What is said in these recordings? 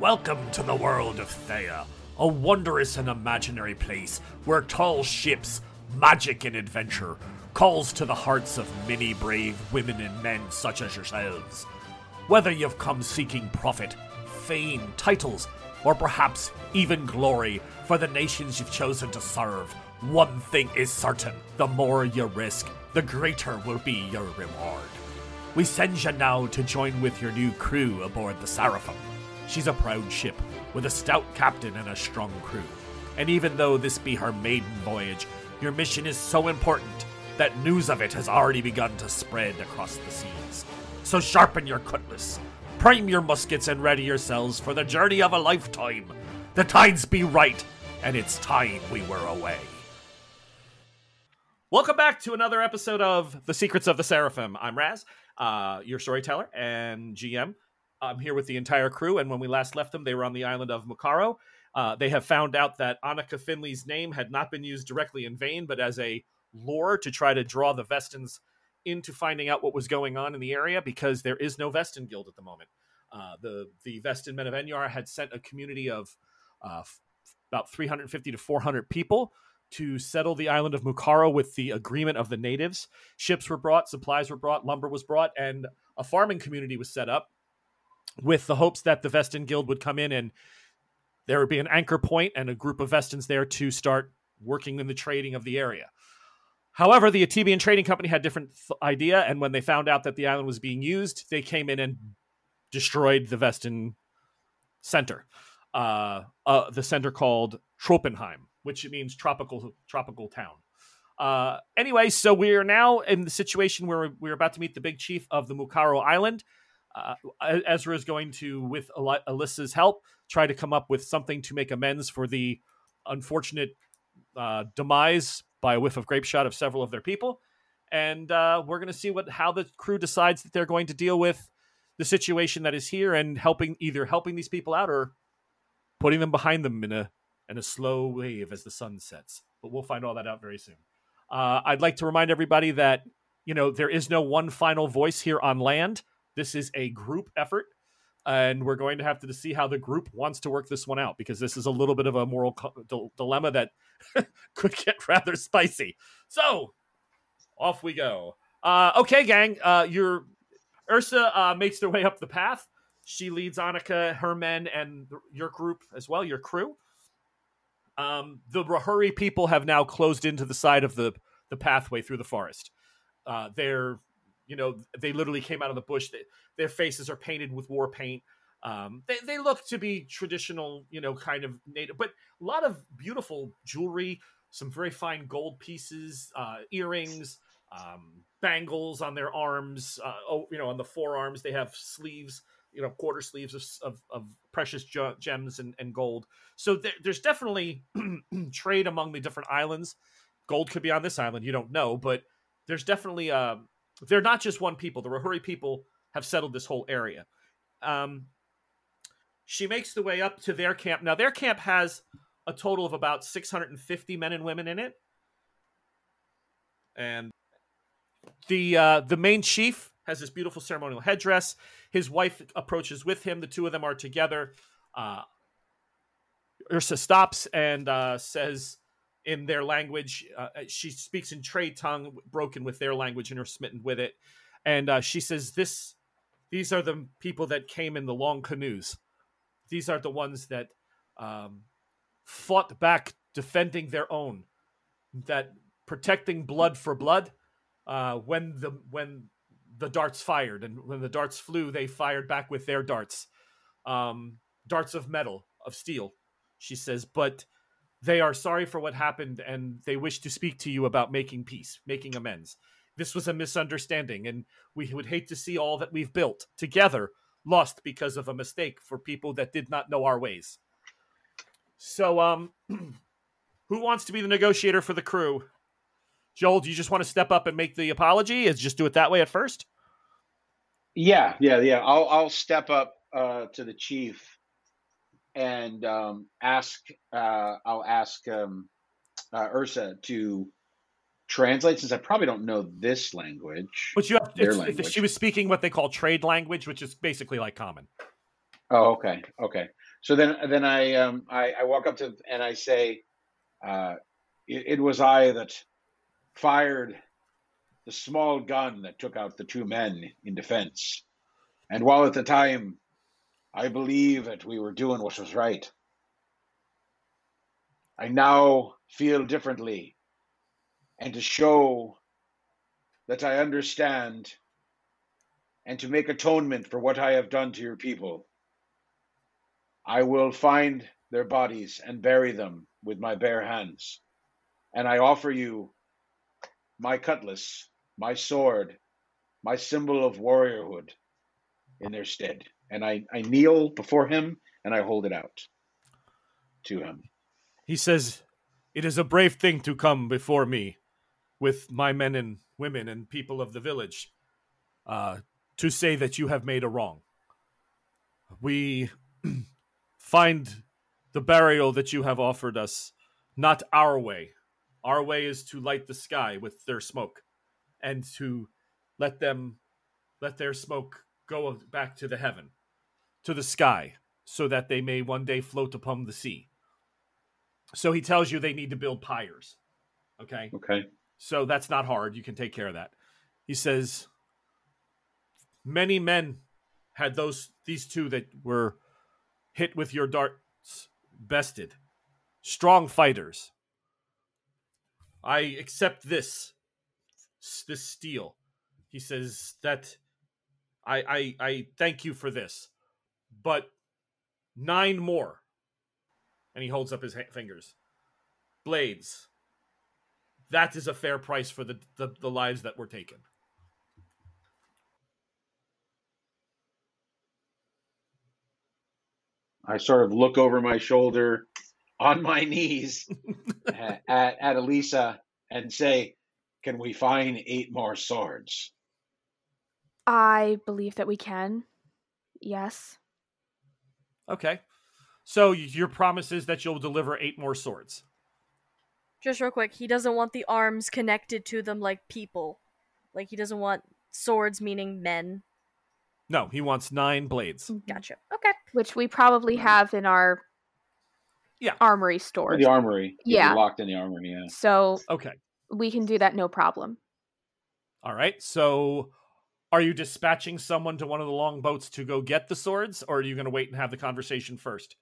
Welcome to the world of Thea, a wondrous and imaginary place where tall ships, magic, and adventure calls to the hearts of many brave women and men such as yourselves. Whether you've come seeking profit, fame, titles, or perhaps even glory for the nations you've chosen to serve, one thing is certain the more you risk, the greater will be your reward. We send you now to join with your new crew aboard the Seraphim. She's a proud ship, with a stout captain and a strong crew. And even though this be her maiden voyage, your mission is so important that news of it has already begun to spread across the seas. So sharpen your cutlass, prime your muskets, and ready yourselves for the journey of a lifetime. The tides be right, and it's time we were away. Welcome back to another episode of The Secrets of the Seraphim. I'm Raz, uh, your storyteller and GM. I'm here with the entire crew, and when we last left them, they were on the island of Mucaro. Uh, they have found out that Annika Finley's name had not been used directly in vain, but as a lure to try to draw the Vestens into finding out what was going on in the area because there is no Vesten guild at the moment. Uh, the the Vestenmennavenjar had sent a community of uh, f- about 350 to 400 people to settle the island of Mucaro with the agreement of the natives. Ships were brought, supplies were brought, lumber was brought, and a farming community was set up with the hopes that the Vesten Guild would come in and there would be an anchor point and a group of Vestens there to start working in the trading of the area. However, the Atabean Trading Company had different th- idea, and when they found out that the island was being used, they came in and destroyed the Vesten center, uh, uh, the center called Tropenheim, which means tropical tropical town. Uh, anyway, so we are now in the situation where we're about to meet the big chief of the Mucaro Island. Uh, Ezra is going to, with Al- Alyssa's help, try to come up with something to make amends for the unfortunate uh, demise by a whiff of grape shot of several of their people. And uh, we're going to see what how the crew decides that they're going to deal with the situation that is here and helping either helping these people out or putting them behind them in a in a slow wave as the sun sets. But we'll find all that out very soon. Uh, I'd like to remind everybody that you know there is no one final voice here on land. This is a group effort, and we're going to have to see how the group wants to work this one out because this is a little bit of a moral co- dilemma that could get rather spicy. So off we go. Uh, okay, gang, uh, your Ursa uh, makes their way up the path. She leads Annika, her men, and your group as well, your crew. Um, the Rahuri people have now closed into the side of the the pathway through the forest. Uh, they're, you know, they literally came out of the bush. They, their faces are painted with war paint. Um, they they look to be traditional, you know, kind of native, but a lot of beautiful jewelry, some very fine gold pieces, uh, earrings, um, bangles on their arms. Uh, oh, you know, on the forearms they have sleeves, you know, quarter sleeves of of, of precious gems and, and gold. So there, there's definitely trade among the different islands. Gold could be on this island, you don't know, but there's definitely uh, they're not just one people. The Rahuri people have settled this whole area. Um, she makes the way up to their camp. Now, their camp has a total of about 650 men and women in it. And the uh, the main chief has this beautiful ceremonial headdress. His wife approaches with him. The two of them are together. Uh, Ursa stops and uh, says in their language, uh, she speaks in trade tongue, broken with their language, and are smitten with it. And uh, she says, "This, these are the people that came in the long canoes. These are the ones that um, fought back, defending their own, that protecting blood for blood. Uh, when the when the darts fired, and when the darts flew, they fired back with their darts, um, darts of metal of steel." She says, "But." They are sorry for what happened and they wish to speak to you about making peace, making amends. This was a misunderstanding, and we would hate to see all that we've built together lost because of a mistake for people that did not know our ways. So, um, who wants to be the negotiator for the crew? Joel, do you just want to step up and make the apology? Is just do it that way at first? Yeah, yeah, yeah. I'll I'll step up uh, to the chief and um, ask. Uh, I'll ask um, uh, Ursa to translate since I probably don't know this language. But you have, language. she was speaking what they call trade language, which is basically like common. Oh, okay, okay. So then, then I, um, I, I walk up to and I say, uh, it, it was I that fired the small gun that took out the two men in defense. And while at the time I believe that we were doing what was right, I now feel differently. And to show that I understand and to make atonement for what I have done to your people, I will find their bodies and bury them with my bare hands. And I offer you my cutlass, my sword, my symbol of warriorhood in their stead. And I, I kneel before him and I hold it out to him. He says, It is a brave thing to come before me with my men and women and people of the village uh, to say that you have made a wrong. We find the burial that you have offered us not our way. Our way is to light the sky with their smoke and to let them let their smoke go back to the heaven, to the sky, so that they may one day float upon the sea. So he tells you they need to build pyres. Okay. Okay. So that's not hard. You can take care of that. He says many men had those these two that were hit with your darts bested. Strong fighters. I accept this this steel. He says that I I I thank you for this. But nine more and he holds up his fingers. Blades. That is a fair price for the, the, the lives that were taken. I sort of look over my shoulder on my knees at, at Elisa and say, Can we find eight more swords? I believe that we can. Yes. Okay. So your promise is that you'll deliver eight more swords. Just real quick, he doesn't want the arms connected to them like people. Like he doesn't want swords meaning men. No, he wants nine blades. Gotcha. Okay. Which we probably have in our yeah armory store. The armory. Yeah. Locked in the armory, yeah. So Okay. we can do that no problem. All right. So are you dispatching someone to one of the long boats to go get the swords, or are you going to wait and have the conversation first?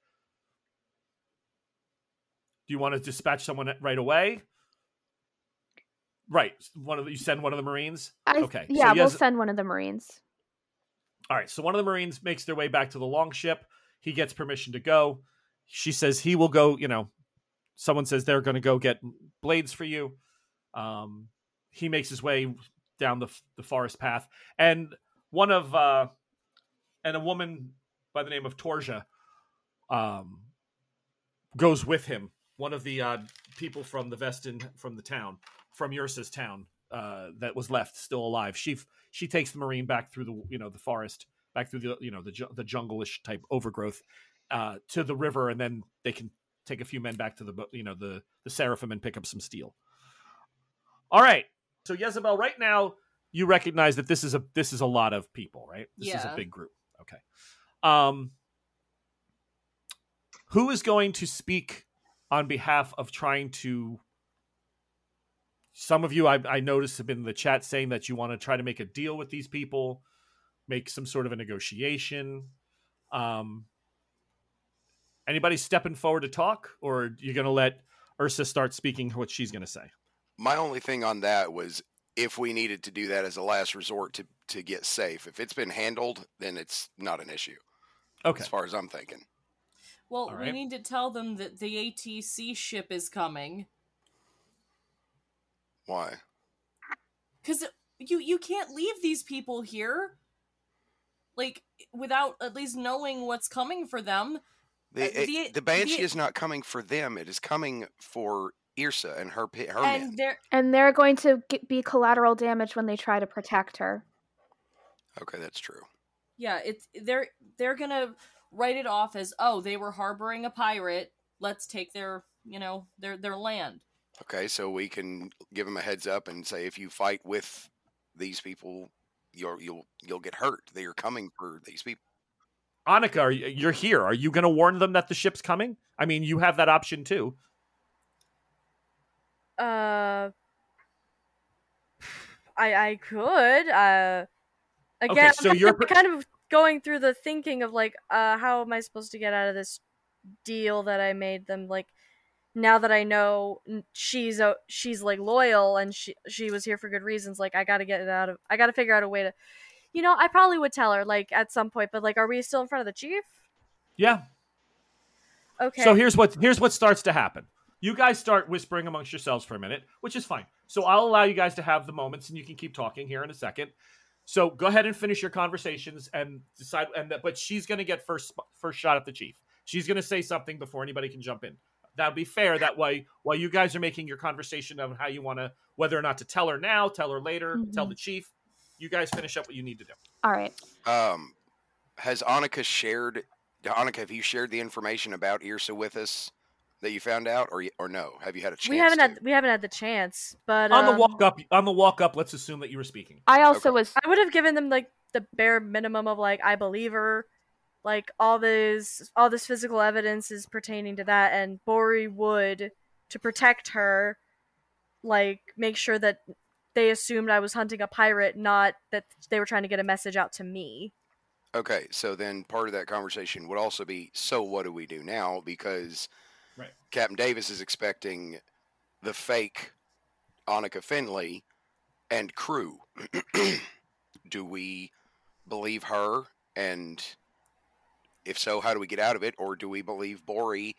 Do you want to dispatch someone right away? Right. One of the, you send one of the Marines. I, okay. Yeah, so we'll has, send one of the Marines. All right. So one of the Marines makes their way back to the longship. He gets permission to go. She says he will go. You know, someone says they're going to go get blades for you. Um, he makes his way down the the forest path, and one of uh, and a woman by the name of Torja um, goes with him one of the uh, people from the Vesten from the town, from Ursa's town, uh, that was left still alive. She she takes the marine back through the you know the forest, back through the you know the the jungle-ish type overgrowth uh, to the river, and then they can take a few men back to the you know the the seraphim and pick up some steel. All right, so Jezebel, right now you recognize that this is a this is a lot of people, right? This yeah. is a big group. Okay. Um, who is going to speak on behalf of trying to some of you I, I noticed have been in the chat saying that you want to try to make a deal with these people make some sort of a negotiation um anybody stepping forward to talk or you're going to let ursa start speaking what she's going to say my only thing on that was if we needed to do that as a last resort to to get safe. If it's been handled then it's not an issue okay. as far as i'm thinking. Well, All we need to tell them that the ATC ship is coming. why? Cuz you you can't leave these people here like without at least knowing what's coming for them. the, Uh, it- the- the banshee the- is not coming for them. It is coming for irsa and her her and men they're And they're going to get, be collateral damage when they try to protect her. okay that's true yeah, it's they're they're going to write it off as oh, they were harboring a pirate. Let's take their, you know, their their land. okay so we can give them a heads up and say if you fight with these people you'll you'll you'll get hurt they are coming for these people Annika, are you, you're here. Are you going to warn them that the ship's coming? I mean, you have that option too. Uh, I I could. Uh, again, Okay, I'm so kind you're of- kind of going through the thinking of like, uh, how am I supposed to get out of this deal that I made them? Like, now that I know she's a she's like loyal and she she was here for good reasons. Like, I got to get it out of. I got to figure out a way to. You know, I probably would tell her like at some point, but like, are we still in front of the chief? Yeah. Okay. So here's what here's what starts to happen. You guys start whispering amongst yourselves for a minute, which is fine. So I'll allow you guys to have the moments, and you can keep talking here in a second. So go ahead and finish your conversations and decide. And that, but she's going to get first first shot at the chief. She's going to say something before anybody can jump in. That'd be fair. That way, while you guys are making your conversation of how you want to, whether or not to tell her now, tell her later, tell Mhm. the chief, you guys finish up what you need to do. All right. Um, has Annika shared? Annika, have you shared the information about Irsa with us that you found out, or or no? Have you had a chance? we haven't to? had we haven't had the chance, but on the um, walk up, on the walk up, let's assume that you were speaking. I also Okay. was I would have given them like the bare minimum of like I believe her, like all this all this physical evidence is pertaining to that, and Bori would to protect her, like make sure that they assumed I was hunting a pirate, not that they were trying to get a message out to me. Okay, so then part of that conversation would also be, so what do we do now? Because Right. Captain Davis is expecting the fake Annika Finley and crew. do we believe her? And if so, how do we get out of it? Or do we believe Bori?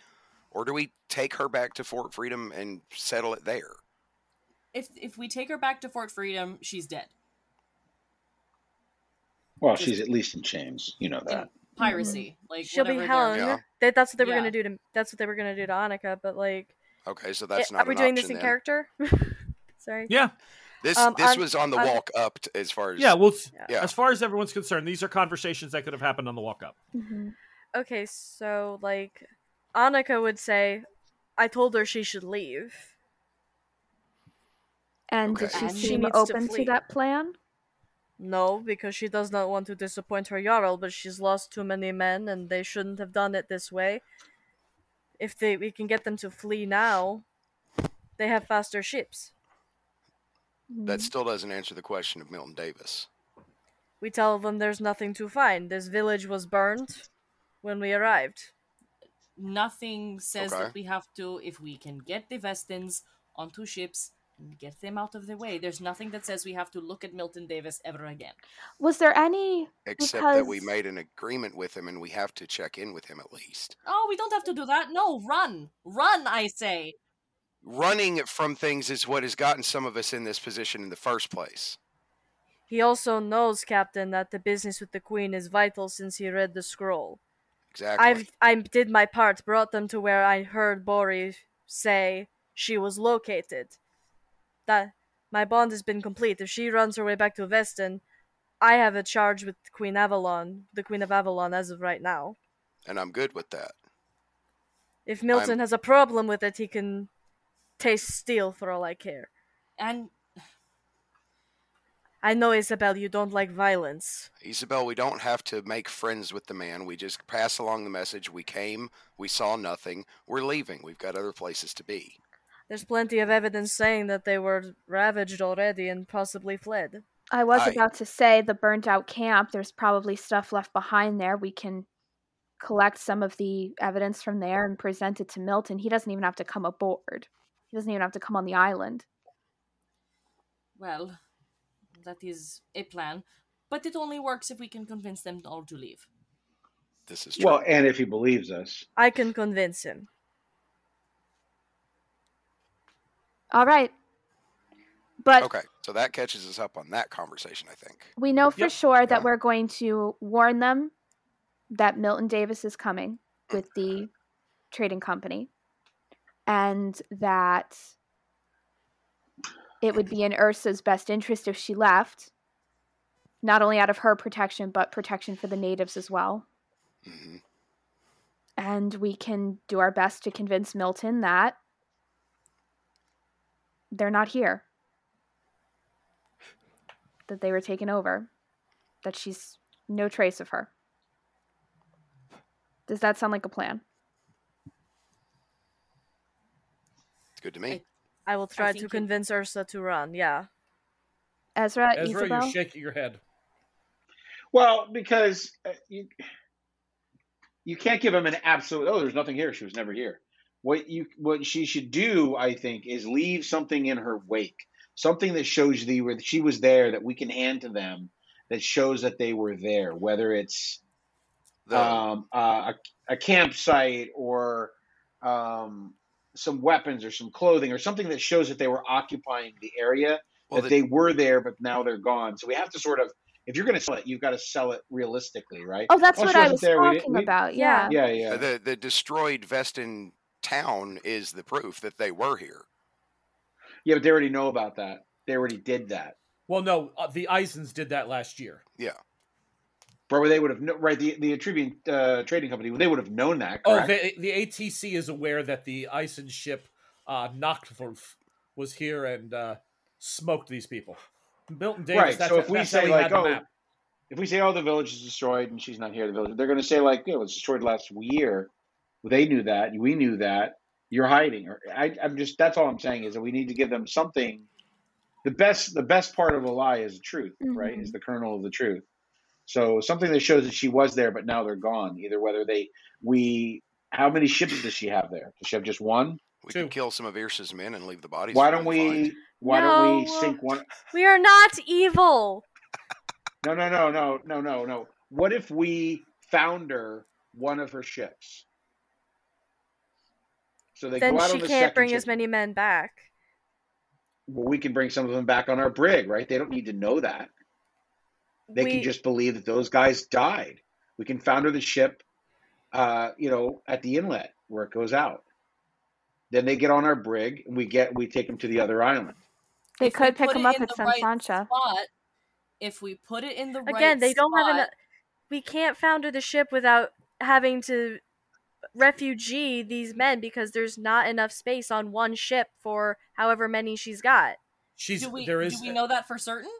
Or do we take her back to Fort Freedom and settle it there? If if we take her back to Fort Freedom, she's dead. Well, Just- she's at least in chains. You know that. Piracy, like She'll be whatever hung. Yeah. That, that's what they were Yeah. gonna do to. That's what they were gonna do to Annika. But like, Okay, so eh, that's not are we an doing this in then. character? Sorry. Yeah, This Um, this on- was on the on- walk up t- as far as yeah. Well, s- Yeah. as far as everyone's concerned, these are conversations that could have happened on the walk up. Mhm. Okay, so like Annika would say, I told her she should leave. And Okay. did she And seem needs to open to, that plan? No, because she does not want to disappoint her Jarl, but she's lost too many men and they shouldn't have done it this way. If they we can get them to flee now, they have faster ships. That still doesn't answer the question of Milton Davis. We tell them there's nothing to find. This village was burned when we arrived. Nothing says Okay. that we have to. If we can get the Vestens onto ships and get them out of the way, there's nothing that says we have to look at Milton Davis ever again. Was there any? Except that we made an agreement with him and we have to check in with him at least. Oh, we don't have to do that. No, run, run! I say. Running from things is what has gotten some of us in this position in the first place. He also knows, Captain, that the business with the Queen is vital since he read the scroll. Exactly. I've I did my part, brought them to where I heard Bori say she was located. That my bond has been complete. If she runs her way back to Vesten, I have a charge with Queen Avalon, the Queen of Avalon, as of right now. and I'm good with that. If Milton has a problem with it, he can taste steel for all I care. And I know, Isabel, you don't like violence. Isabel, we don't have to make friends with the man. We just pass along the message. We came, we saw nothing, we're leaving. We've got other places to be. There's plenty of evidence saying that they were ravaged already and possibly fled. I was I- about to say the burnt out camp. There's probably stuff left behind there. We can collect some of the evidence from there and present it to Milton. He doesn't even have to come aboard. He doesn't even have to come on the island. well, that is a plan, but it only works if we can convince them all to leave. This is true. Well, and if he believes us, I can convince him. All right. But okay, so that catches us up on that conversation, I think. we know for Yep. sure that Yeah. we're going to warn them that Milton Davis is coming with the trading company and that it would be in Ursa's best interest if she left, not only out of her protection, but protection for the natives as well. hmm And we can do our best to convince Milton that they're not here, that they were taken over, that she's no trace of her. Does that sound like a plan? It's good to me. I will try think to you- convince Ursa to run. Yeah. Ezra, Ezra, Isabel? you're shaking your head. Well, because uh, you you can't give him an absolute. Oh, there's nothing here. She was never here. What you what she should do, I think, is leave something in her wake, something that shows the where she was there that we can hand to them that shows that they were there. Whether it's The, um, uh, a, a campsite or um, some weapons or some clothing or something that shows that they were occupying the area well, that the- they were there, but now they're gone. So we have to sort of, if you're going to sell it, you've got to sell it realistically, right? Oh, that's Oh, what I wasn't there, talking we- about. Yeah. Yeah. Yeah, yeah. the the destroyed Vesten town is the proof that they were here. Yeah, but they already know about that. They already did that. Well, no, uh, the Eisens did that last year. Yeah. Bro, they would have kno- right. The the Atabean uh, trading company, they would have known that. Oh, Correct? the, the ATC is aware that the Eisen ship uh, Nachtwolf was here and uh, smoked these people. Milton Davis. right. That's, So if we say like, oh, map. if we say, oh, the village is destroyed and she's not here, the village, they're going to say like, it was destroyed last year. Well, they knew that. We knew that. You're hiding. Or I, I'm just. That's all I'm saying is that we need to give them something. The best, the best part of a lie is the truth, right? Mhm. Is the kernel of the truth. So something that shows that she was there, but now they're gone. Either whether they, we, how many ships does she have there? Does she have just one? We Two. could kill some of Irsa's men and leave the bodies. Why don't we? find. Why don't we sink one? We are not evil. No, no, no, no, no, no, no. What if we founder one of her ships? So they Then go out she on the can't bring ship. as many men back. Well, we can bring some of them back on our brig, right? They don't need to know that. They we, can just believe that those guys died. We can founder the ship, uh, you know, at the inlet where it goes out. Then they get on our brig, and we get we take them to the other island. They If could pick them up in at the San right Sancha. Spot, if we put it in the right again, they don't have enough. We can't founder the ship without having to refugee these men because there's not enough space on one ship for however many she's got. She's Do we, there is do we know that for certain?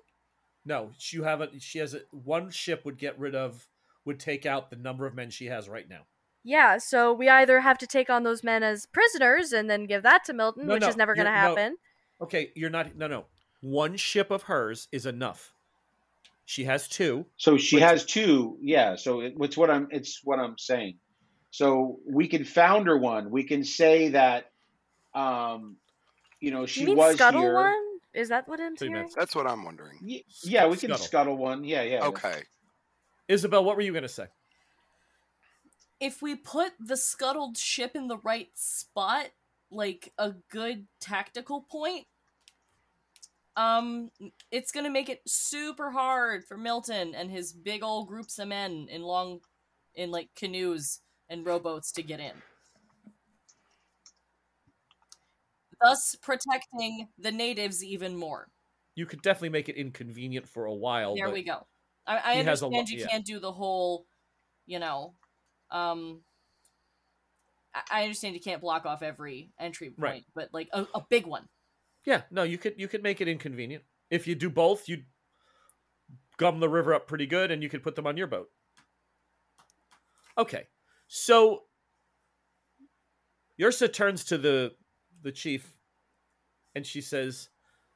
no. she have a she has a one ship would get rid of would take out the number of men she has right now. Yeah, so we either have to take on those men as prisoners and then give that to Milton, No, which no, is never going to you're- no. happen. Okay, you're not. No, no. One ship of hers is enough. She has two. So she Which- has two, yeah. So it, it's what I'm it's what I'm saying. So we can founder one. We can say that, um, you know, she you mean was Scuttle here. one? Is that what I'm Three hearing? That's what I'm wondering. Y- Yeah, we can Scuttle. scuttle one. Yeah, yeah. Okay. Isabel, what were you going to say? If we put the scuttled ship in the right spot, like a good tactical point, um, it's gonna make it super hard for Milton and his big old groups of men in long, in like canoes and rowboats to get in. Thus, protecting the natives even more. You could definitely make it inconvenient for a while. there we go. I, I he has a understand lo- you yeah. can't do the whole, you know, um. I- I understand you can't block off every entry point, Right. but like a, a big one. Yeah, no, you could you could make it inconvenient. If you do both, you gum the river up pretty good, and you could put them on your boat. Okay, so Yursa turns to the the chief, and she says,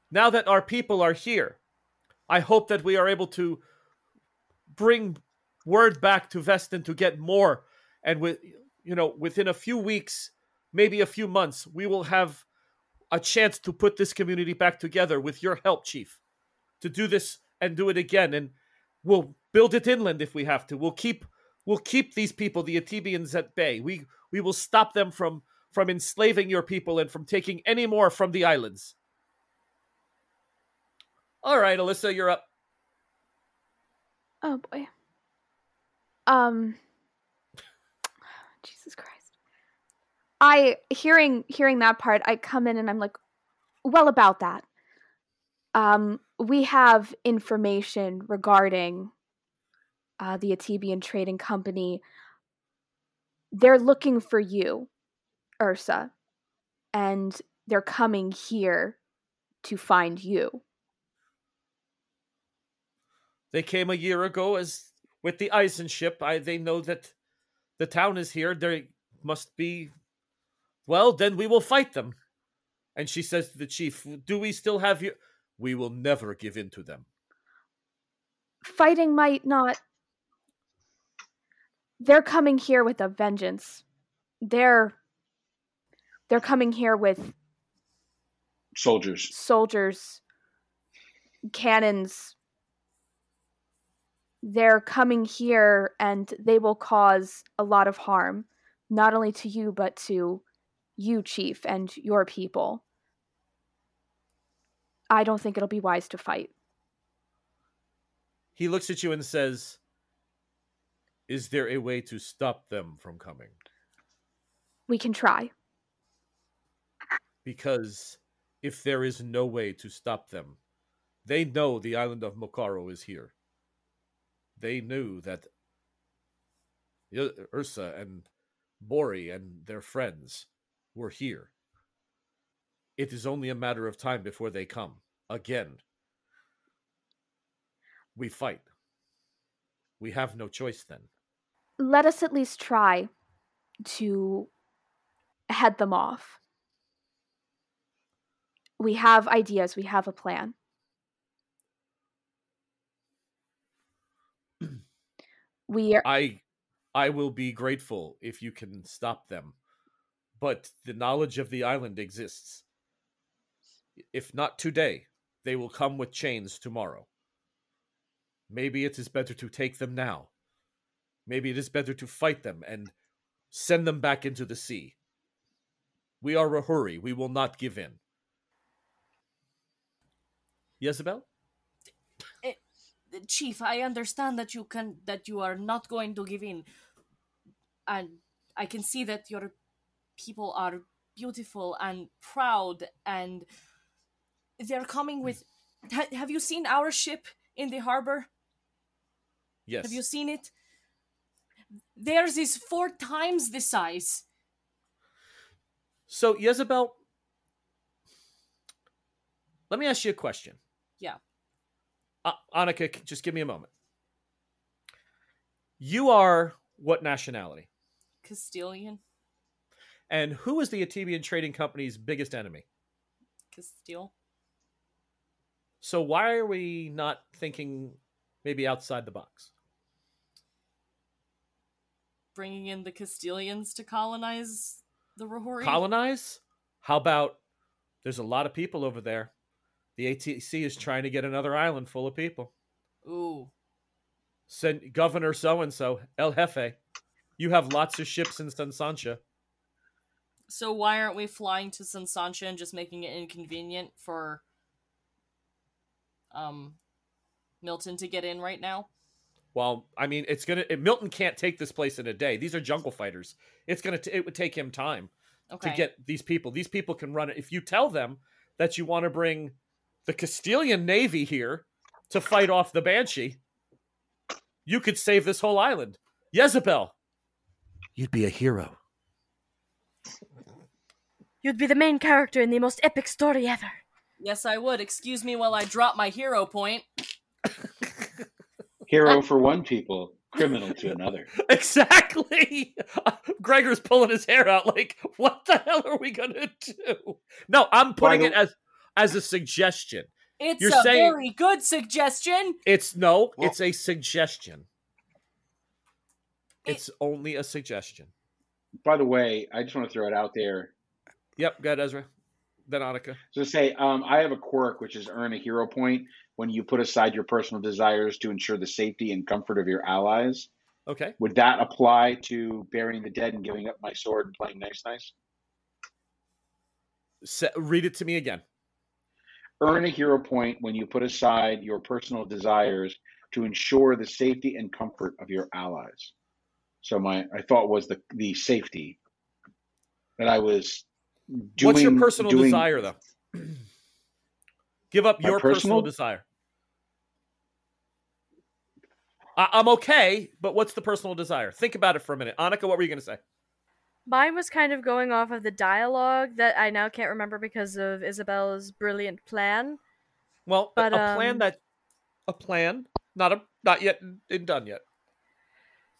"Now that our people are here, I hope that we are able to bring word back to Vesten to get more, and with you know within a few weeks, maybe a few months, we will have." a chance to put this community back together with your help, Chief. To do this and do it again, and we'll build it inland if we have to. We'll keep we'll keep these people, the Atabeans, at bay. We we will stop them from from enslaving your people and from taking any more from the islands. All right, Alyssa, you're up. Oh boy. Um Jesus Christ. I hearing hearing that part, I come in and I'm like, well about that. Um we have information regarding uh the Atabean Trading Company. They're looking for you, Ursa. And they're coming here to find you. They came a year ago as with the Eisen ship. I they know that the town is here. There must be. Well, then we will fight them. And she says to the chief, Do we still have you? We will never give in to them. Fighting might not. They're coming here with a vengeance. They're. They're coming here with Soldiers. soldiers, cannons. They're coming here and they will cause a lot of harm, not only to you, but to you, Chief, and your people. I don't think it'll be wise to fight. He looks at you and says, Is there a way to stop them from coming? We can try. Because if there is no way to stop them, they know the island of Mucaro is here. They knew that Ursa and Bori and their friends were here. It is only a matter of time before they come again. We fight. We have no choice then. Let us at least try to head them off. We have ideas, we have a plan. We are I I will be grateful if you can stop them. But the knowledge of the island exists. If not today, they will come with chains tomorrow. Maybe it is better to take them now. Maybe it is better to fight them and send them back into the sea. We are Rahuri. We will not give in. Jezebel? Eh, Chief, I understand that you can that you are not going to give in, and I can see that your people are beautiful and proud, and they're coming with. Ha- have you seen our ship in the harbor? Yes. Have you seen it? Theirs is four times the size. So, Jezebel, let me ask you a question. Yeah. Uh, Annika, just give me a moment. You are what nationality? Castilian, And who is the Atabean Trading Company's biggest enemy? Castile. So, why are we not thinking maybe outside the box? Bringing in the Castilians to colonize the Rahori. Colonize? How about there's a lot of people over there? The ATC is trying to get another island full of people. Ooh, Send Governor so and so, El Jefe. You have lots of ships in San Sancha. so why aren't we flying to Sansancha and just making it inconvenient for um Milton to get in right now? Well, I mean, it's gonna. It, Milton can't take this place in a day. These are jungle fighters. It's gonna. T- it would take him time Okay. to get these people. These people can run it. If you tell them that you want to bring the Castilian navy here to fight off the Banshee, you could save this whole island. Jezebel, you'd be a hero. You'd be the main character in the most epic story ever. Yes, I would. Excuse me while I drop my hero point. Hero for one people, criminal to another. Exactly. Gregor's pulling his hair out. Like, what the hell are we gonna do? No, I'm putting By it as as a suggestion. It's You're a saying- very good suggestion. It's no, Well- it's a suggestion. It- It's only a suggestion. By the way, I just want to throw it out there. Yep, go ahead, Ezra. Then Annika. So say, um, I have a quirk which is earn a hero point when you put aside your personal desires to ensure the safety and comfort of your allies. Okay. Would that apply to burying the dead and giving up my sword and playing nice, nice? Read it to me again. Earn a hero point when you put aside your personal desires to ensure the safety and comfort of your allies. So my I thought was the the safety that I was doing. What's your personal doing- desire, though? Give up My your personal personal- desire. I- I'm okay, but what's the personal desire? Think about it for a minute. Annika, what were you going to say? Mine was kind of going off of the dialogue that I now can't remember because of Isabella's brilliant plan. Well, But, a plan um, that a plan, not a not yet n- done yet.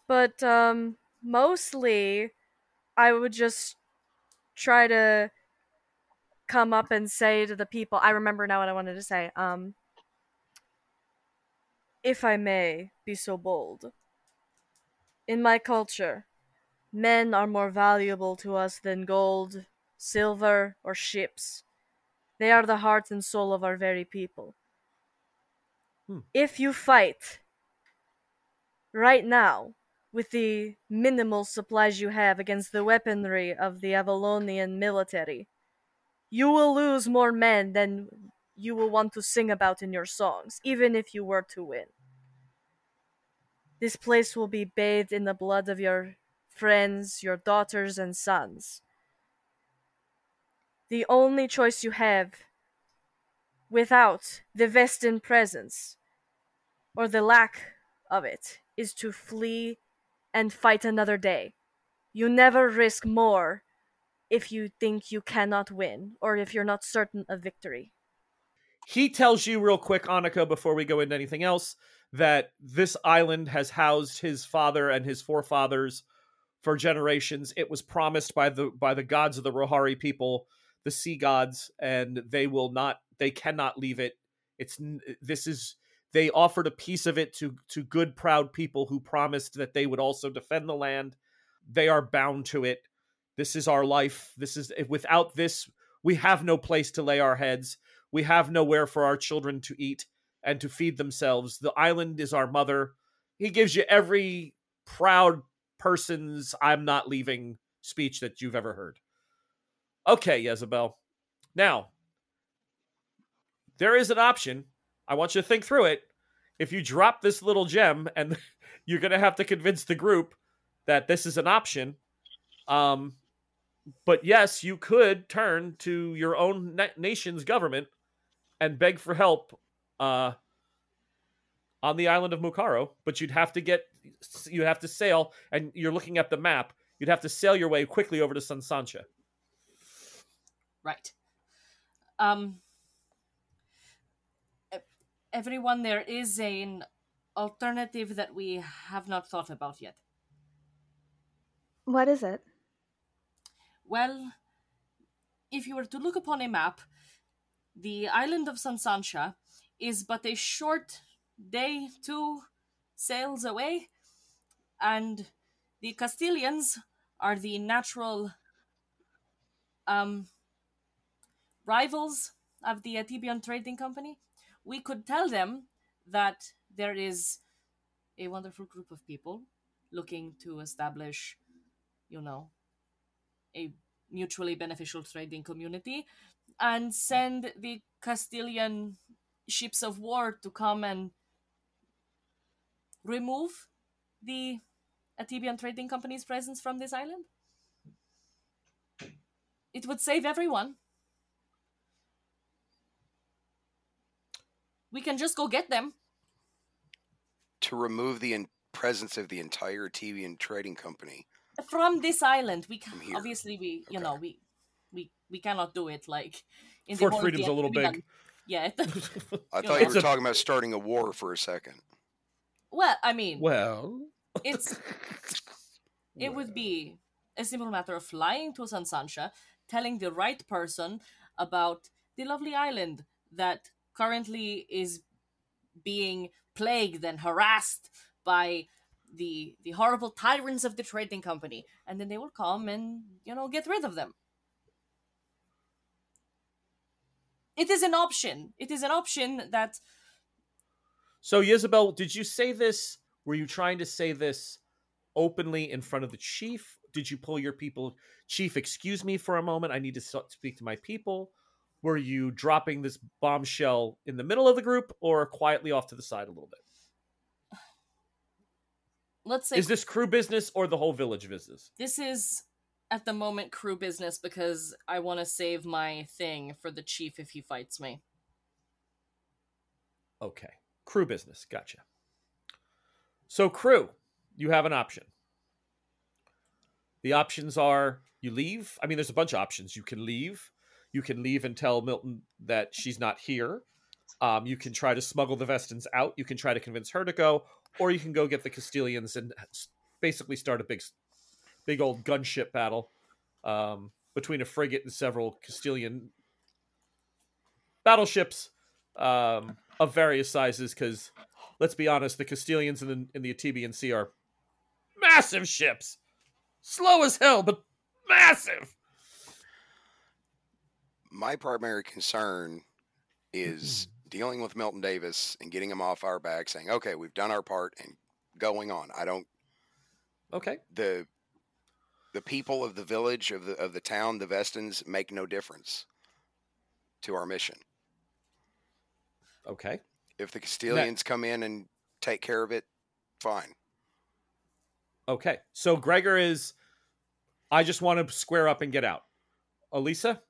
But um mostly I would just try to come up and say to the people I remember now what I wanted to say. Um if I may be so bold. In my culture, men are more valuable to us than gold, silver, or ships. They are the heart and soul of our very people. Hmm. If you fight right now with the minimal supplies you have against the weaponry of the Avalonian military, you will lose more men than you will want to sing about in your songs, even if you were to win. This place will be bathed in the blood of your friends, your daughters, and sons. The only choice you have without the Vesten presence, or the lack of it, is to flee and fight another day. You never risk more if you think you cannot win, or if you're not certain of victory. He tells you real quick, Annika, before we go into anything else, that this island has housed his father and his forefathers for generations. It was promised by the by the gods of the Rohari people, the sea gods, and they will not they cannot leave it. It's this is they offered a piece of it to to good proud people who promised that they would also defend the land. They are bound to it. This is our life. This is eh, without this we have no place to lay our heads. We have nowhere for our children to eat and to feed themselves. The island is our mother. He gives you every proud person's I'm not leaving speech that you've ever heard. Okay, Jezebel. Now, there is an option. I want you to think through it. If you drop this little gem, and you're going to have to convince the group that this is an option. Um, but yes, you could turn to your own na- nation's government and beg for help uh, on the island of Mucaro, but you'd have to get you'd have to sail, and you're looking at the map. You'd have to sail your way quickly over to Sansancha. Right. Um. Everyone, there is an alternative that we have not thought about yet. What is it? Well, if you were to look upon a map, the island of Sansancha is but a short day, two sails away, and the Castilians are the natural um, rivals of the Atabean Trading Company. We could tell them that there is a wonderful group of people looking to establish, you know, a mutually beneficial trading community and send the Castilian ships of war to come and remove the Atabean Trading Company's presence from this island? It would save everyone. We can just go get them. to remove the in- presence of the entire TV and trading company. from this island we can obviously we you Okay. know we we we cannot do it like in Fort the Freedom's a little big. yeah I thought know, you were a- talking about starting a war for a second. well i mean well, it's it would be a simple matter of flying to sansancha telling the right person about the lovely island that currently is being plagued and harassed by the the horrible tyrants of the trading company and then they will come and you know get rid of them it is an option it is an option that So, Isabel, did you say this? Were you trying to say this openly in front of the chief? Did you pull your people, Chief? Excuse me for a moment. I need to speak to my people. Were you dropping this bombshell in the middle of the group or quietly off to the side a little bit? let's say Is this crew business or the whole village business? This is at the moment crew business because I want to save my thing for the chief if he fights me. Okay. Crew business. Gotcha. So, crew, you have an option. The options are you leave. I mean, there's a bunch of options. You can leave. You can leave and tell Milton that she's not here. Um, you can try to smuggle the Vestens out. You can try to convince her to go, or you can go get the Castilians and basically start a big big old gunship battle um, between a frigate and several Castilian battleships um, of various sizes. Because let's be honest, the Castilians in the in the Atabean Sea are massive ships, slow as hell, but massive. My primary concern is mm-hmm. dealing with Milton Davis and getting him off our back, saying, "Okay, we've done our part," and going on. I don't Okay. the the people of the village of the of the town, the Vestens, make no difference to our mission. Okay. If the Castilians come in and take care of it, fine. Okay. So Gregor is. I just want to square up and get out. Elisa.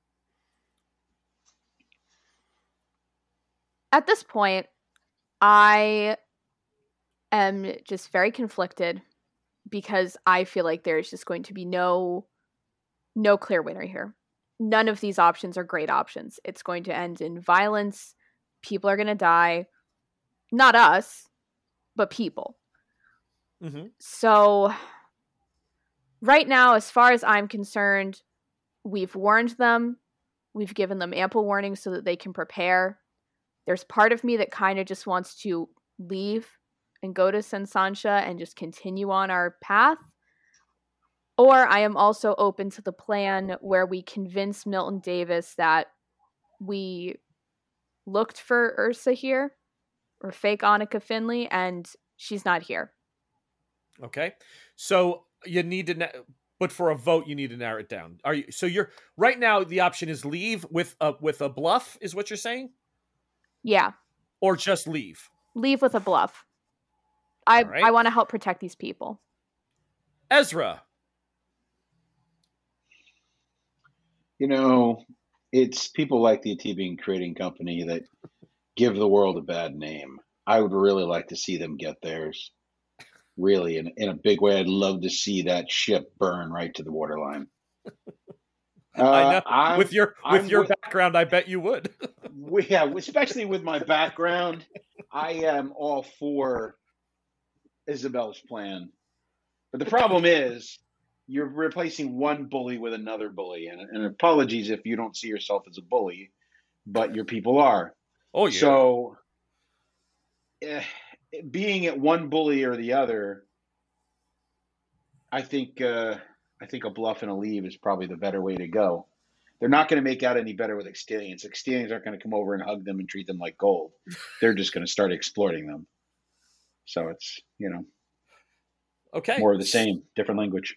At this point, I am just very conflicted because I feel like there's just going to be no no clear winner here. None of these options are great options. It's going to end in violence. People are going to die. Not us, but people. Mm-hmm. So, right now, as far as I'm concerned, we've warned them. We've given them ample warning so that they can prepare. There's part of me that kind of just wants to leave and go to Sensansha and just continue on our path. Or I am also open to the plan where we convince Milton Davis that we looked for Ursa here or fake Annika Finley and she's not here. Okay. So you need to, na- but for a vote, you need to narrow it down. Are you? So you're right now. The option is leave with a with a bluff. Is what you're saying, Yeah, or just leave? leave with a bluff. I All right. I want to help protect these people. Ezra. You know, it's people like the Atabean Trading Company that give the world a bad name. I would really like to see them get theirs. Really, in, in a big way, I'd love to see that ship burn right to the waterline. Uh, I know. I'm- with your with I'm your with- background, I bet you would. yeah, especially with my background, I am all for Isabel's plan. But the problem is, you're replacing one bully with another bully, and, and apologies if you don't see yourself as a bully, but your people are. oh yeah. So, eh, being at one bully or the other, I think uh, I think a bluff and a leave is probably the better way to go. They're not going to make out any better with Extilians. Extilians aren't going to come over and hug them and treat them like gold. They're just going to start exploiting them. So it's you know okay. more of the same, different language.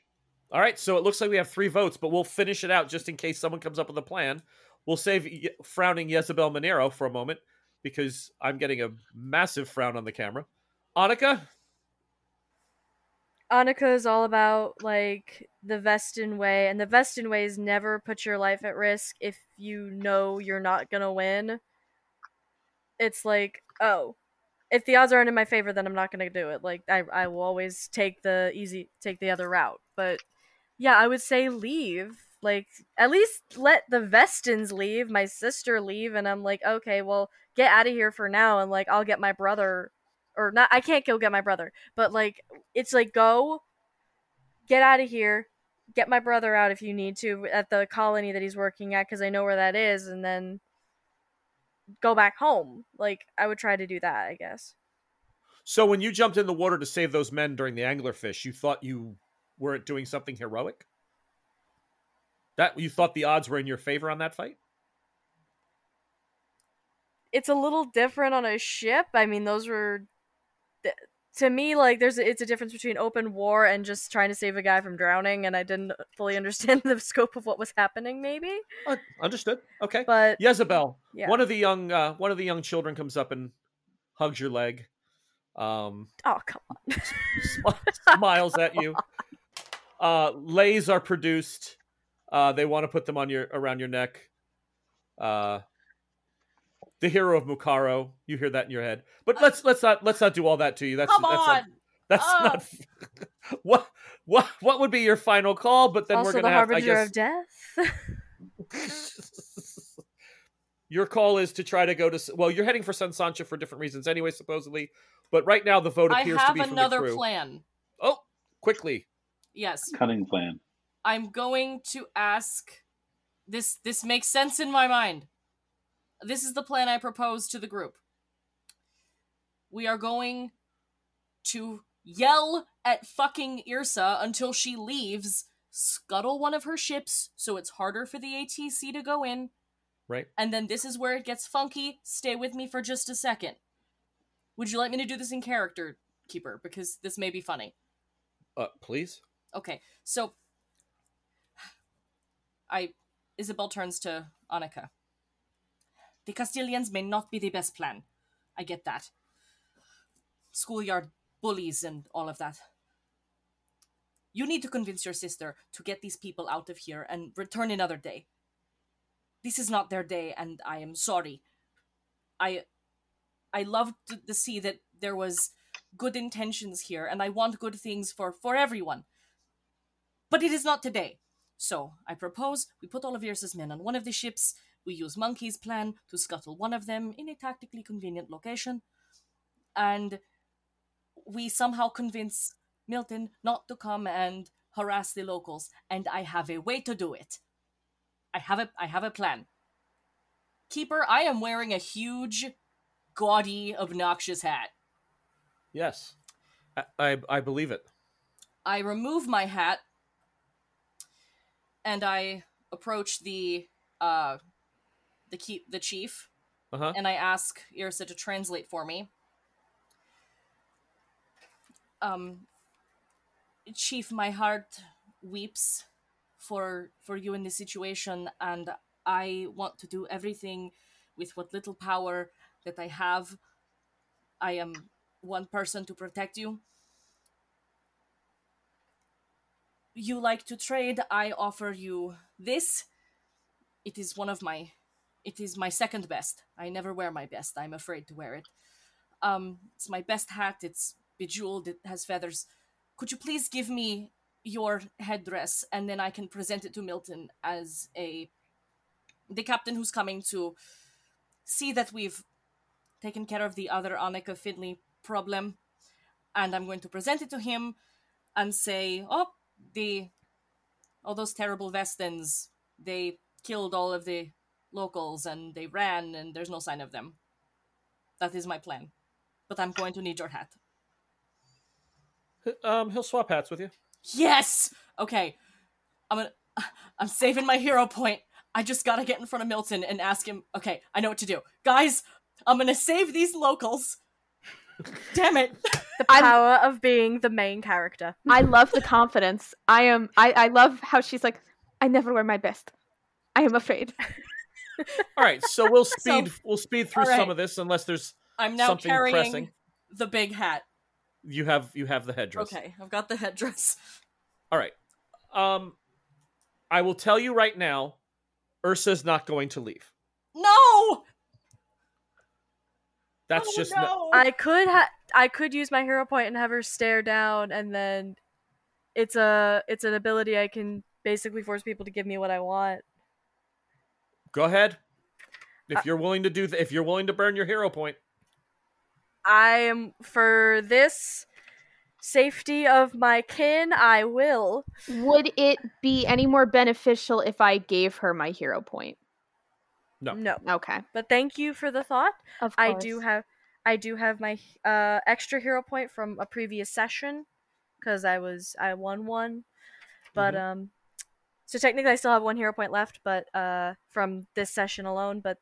All right. So it looks like we have three votes, but we'll finish it out just in case someone comes up with a plan. We'll save frowning Jezebel Monero for a moment because I'm getting a massive frown on the camera. Annika. Annika is all about like the Vesten way, and the Vesten way is never put your life at risk if you know you're not gonna win. It's like, oh, if the odds aren't in my favor, then I'm not gonna do it. Like I, I will always take the easy, take the other route. But yeah, I would say leave. Like at least let the Vestens leave, my sister leave, and I'm like, okay, well, get out of here for now, and like I'll get my brother, or not. I can't go get my brother, but like it's like go get out of here get my brother out if you need to at the colony that he's working at because i know where that is and then go back home like i would try to do that i guess So when you jumped in the water to save those men during the anglerfish, you thought you weren't doing something heroic? That you thought the odds were in your favor on that fight? it's a little different on a ship i mean those were th- to me like there's a, it's a difference between open war and just trying to save a guy from drowning and i didn't fully understand the scope of what was happening maybe Uh, understood. Okay. but Jezebel, yeah one of the young uh, one of the young children comes up and hugs your leg, um, oh come on sm- smiles at you. Uh, lays are produced. Uh, they want to put them on your around your neck. Uh, the hero of Mucaro. You hear that in your head, but uh, let's let's not let's not do all that to you. That's Come that's on. not, that's Oh. not what what what would be your final call. But then also we're gonna have I harbinger guess of death your call is to try to go to. Well, you're heading for San Sancho for different reasons anyway, supposedly. But right now, the vote appears to be from another the crew. plan. Oh, quickly, Yes. Cunning plan. I'm going to ask this this makes sense in my mind. This is the plan I propose to the group. We are going to yell at fucking Ursa until she leaves, scuttle one of her ships so it's harder for the ATC to go in, Right. and then this is where it gets funky. Stay with me for just a second. Would you like me to do this in character, Keeper? Because this may be funny. Uh, please. Okay, so I Isabel turns to Annika. The Castilians may not be the best plan. I get that. Schoolyard bullies and all of that. You need to convince your sister to get these people out of here and return another day. This is not their day, and I am sorry. I I love to, to see that there was good intentions here, and I want good things for for everyone. But it is not today. So I propose we put Ursa's men on one of the ships. We use Monkey's plan to scuttle one of them in a tactically convenient location, and we somehow convince Milton not to come and harass the locals. And I have a way to do it. I have a I have a plan. Keeper, I am wearing a huge, gaudy, obnoxious hat. Yes. I, I, I believe it. I remove my hat and I approach the uh the keep the chief Uh huh. and I ask Ursa to translate for me. Um Chief, my heart weeps for for you in this situation and I want to do everything with what little power that I have. I am one person to protect you. you like to trade, I offer you this. It is one of my it is my second best. I never wear my best. I'm afraid to wear it. Um it's my best hat. It's bejeweled. It has feathers. Could you please give me your headdress and then I can present it to Milton as a the captain who's coming to see that we've taken care of the other Annika Finley problem and I'm going to present it to him and say, "Oh, the all those terrible Vestens, they killed all of the locals and they ran and there's no sign of them. That is my plan. But I'm going to need your hat. Um, he'll swap hats with you. Yes. Okay. I'm gonna I'm saving my hero point. I just gotta get in front of Milton and ask him. Okay, I know what to do. Guys, I'm gonna save these locals. Damn it. The I'm- power of being the main character. I love the confidence. I am. I, I love how she's like. I never wear my best. I am afraid. All right, so we'll speed we'll speed through all right. some of this unless there's I'm now something carrying pressing. the big hat. You have you have the headdress. Okay, I've got the headdress. All right. Um, I will tell you right now, Ursa's not going to leave. No! That's Oh, just no. not, I could ha- I could use my hero point and have her stare down, and then it's a it's an ability I can basically force people to give me what I want. Go ahead. If Uh, you're willing to do th- if you're willing to burn your hero point, I am for this safety of my kin. I will. Would it be any more beneficial if I gave her my hero point? No. No, Okay. but thank you for the thought. Of course. I do have I do have my uh extra hero point from a previous session because I was I won one, but Mhm. um, so technically I still have one hero point left, but uh from this session alone. But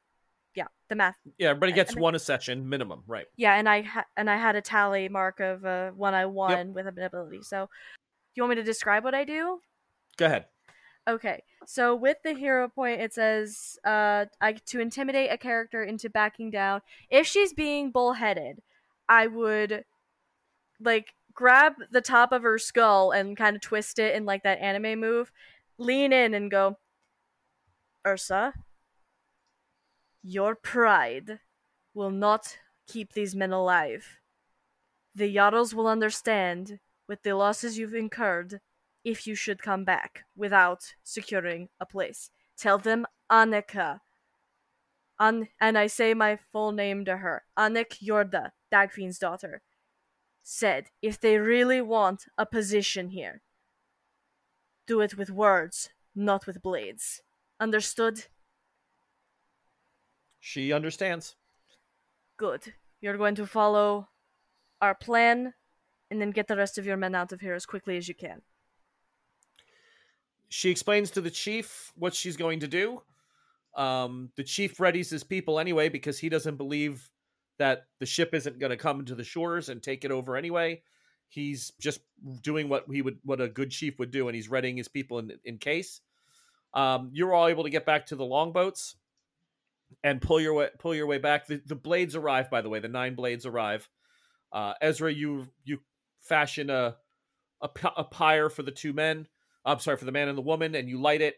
yeah, the math. yeah, everybody gets and- one a session minimum, right? Yeah, and I ha- and I had a tally mark of uh one I won with an ability. So, do you want me to describe what I do? Go ahead. Okay, so with the hero point, it says uh, I, to intimidate a character into backing down. If she's being bullheaded, I would like grab the top of her skull and kind of twist it in like that anime move, lean in and go, Ursa, your pride will not keep these men alive. The Jarls will understand with the losses you've incurred if you should come back without securing a place. Tell them Annika. An- and I say my full name to her. Annik Yorda, Dagfiend's daughter, said if they really want a position here, do it with words, not with blades. Understood? She understands. Good. You're going to follow our plan and then get the rest of your men out of here as quickly as you can. She explains to the chief what she's going to do. Um, the chief readies his people anyway because he doesn't believe that the ship isn't going to come to the shores and take it over anyway. He's just doing what he would, what a good chief would do, and he's readying his people in in case. Um, you're all able to get back to the longboats and pull your way pull your way back. The, the blades arrive, by the way. The nine blades arrive. Uh, Ezra, you you fashion a a pyre for the two men. I'm sorry for the man and the woman, and you light it,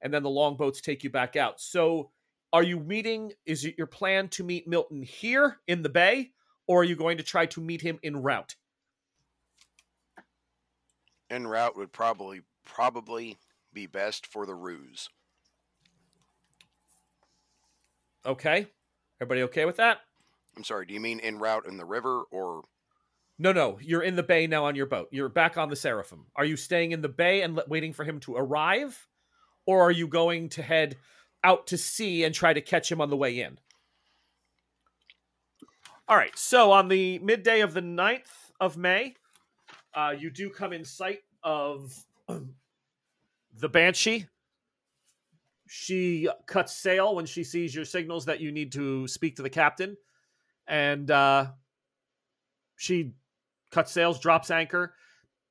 and then the longboats take you back out. So, are you meeting? Is it your plan to meet Milton here in the bay, or are you going to try to meet him in route? En route would probably probably be best for the ruse. Okay, everybody okay with that? I'm sorry. Do you mean en route in the river or No, no, you're in the bay now on your boat. You're back on the Seraphim. Are you staying in the bay and waiting for him to arrive, or are you going to head out to sea and try to catch him on the way in? All right. So on the midday of the 9th of May, uh, you do come in sight of the Banshee. She cuts sail when she sees your signals that you need to speak to the captain, and uh, she cuts sails, drops anchor,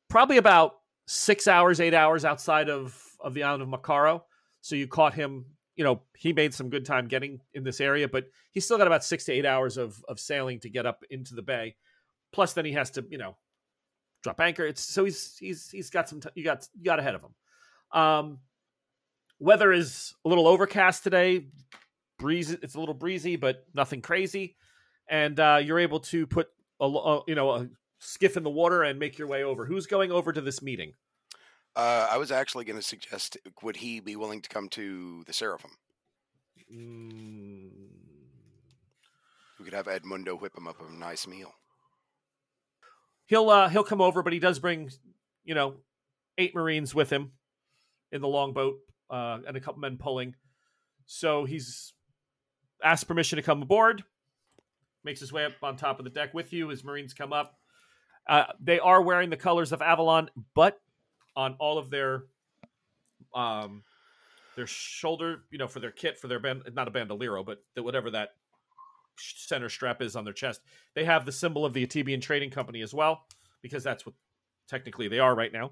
probably about six hours, eight hours outside of of the island of Mucaro. So you caught him. You know, he made some good time getting in this area, but he's still got about six to eight hours of of sailing to get up into the bay. Plus, then he has to, you know, drop anchor. It's so he's he's he's got some. T- you got you got ahead of him. Um, weather is a little overcast today. Breeze. It's a little breezy, but nothing crazy. And uh, you're able to put a, lo- uh, you know a skiff in the water and make your way over. Who's going over to this meeting? Uh, I was actually going to suggest, would he be willing to come to the Seraphim? Mm, We could have Edmundo whip him up a nice meal. He'll uh, he'll come over, but he does bring you know eight Marines with him in the longboat uh, and a couple men pulling. So he's asked permission to come aboard. Makes his way up on top of the deck with you. His Marines come up. Uh, they are wearing the colors of Avalon, but on all of their um their shoulder, you know, for their kit, for their band, not a bandolero, but the, whatever that center strap is on their chest, they have the symbol of the Atabean Trading Company as well, because that's what technically they are right now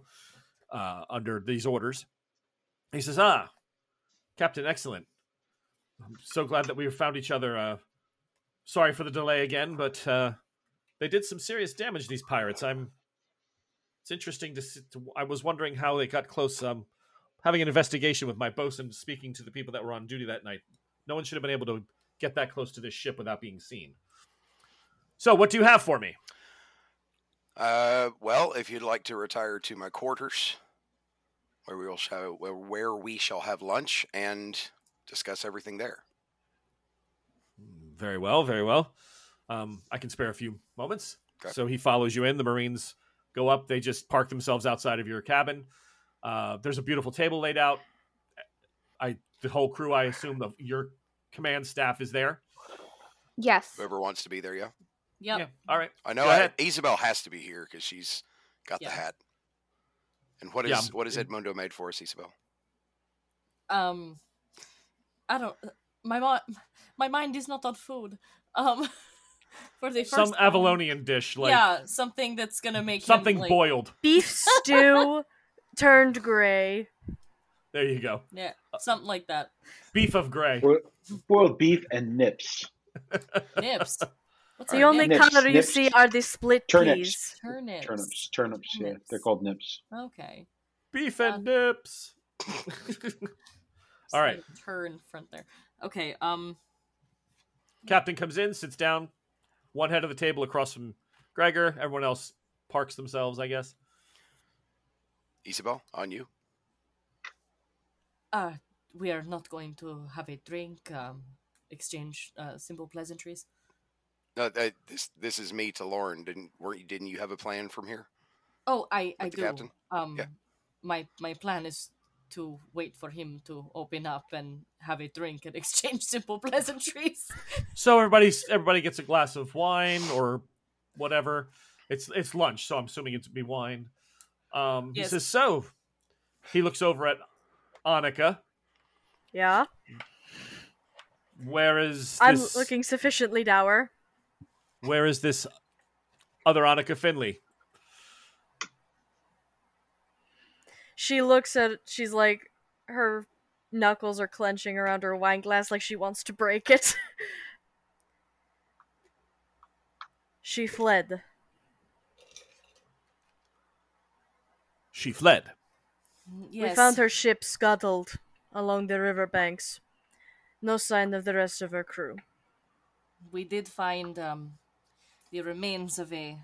uh, under these orders. He says, "Ah, Captain, excellent. I'm so glad that we found each other. Uh, sorry for the delay again, but uh, they did some serious damage. These pirates. I'm. It's interesting to. to I was wondering how they got close. Um, having an investigation with my bosun, speaking to the people that were on duty that night. No one should have been able to get that close to this ship without being seen. So, what do you have for me? Uh, well, if you'd like to retire to my quarters, where we will shall, where, where we shall have lunch and discuss everything there. Very well, very well. Um, I can spare a few moments. Okay. So he follows you in. The Marines go up. They just park themselves outside of your cabin. Uh, there's a beautiful table laid out. I the whole crew. I assume the your command staff is there. Yes. Whoever wants to be there, yeah. Yep. Yeah. All right. I know Go I. Isabel has to be here because she's got Yeah. the hat. And what is Yeah. what is Edmundo made for us, Isabel? Um, I don't. My mind, my mind is not on food. Um, for the first Some time. Avalonian dish, like yeah, something that's gonna make him, something like, boiled. Beef stew turned gray. There you go. Yeah, something like that. Beef of gray. Boiled, boiled beef and nips. Nips. What's The only nip? Nips, color you nips. see are the split Turnips. peas. turnips. Turnips. Turnips. Yeah, Nips. they're called nips. Okay. Beef and nips. All right. Slight Turn front there. Okay. Um. Captain comes in, sits down, one head of the table across from Gregor. Everyone else parks themselves, I guess. Isabel, on you. Uh, we are not going to have a drink. Um, exchange uh, simple pleasantries. No, that, this this is me to Lauren. Didn't weren't you, didn't you have a plan from here? Oh, I I the do. captain? Um, Yeah. my my plan is to wait for him to open up and have a drink and exchange simple pleasantries. So everybody's everybody gets a glass of wine or whatever. It's it's lunch, so I'm assuming it's be wine. Um, he says so. He looks over at Annika. Yeah. Where is I'm looking sufficiently dour. Where is this other Annika Finley? She looks at she's like her knuckles are clenching around her wine glass like she wants to break it. she fled. She fled. Yes. We found her ship scuttled along the riverbanks. No sign of the rest of her crew. we did find um, the remains of a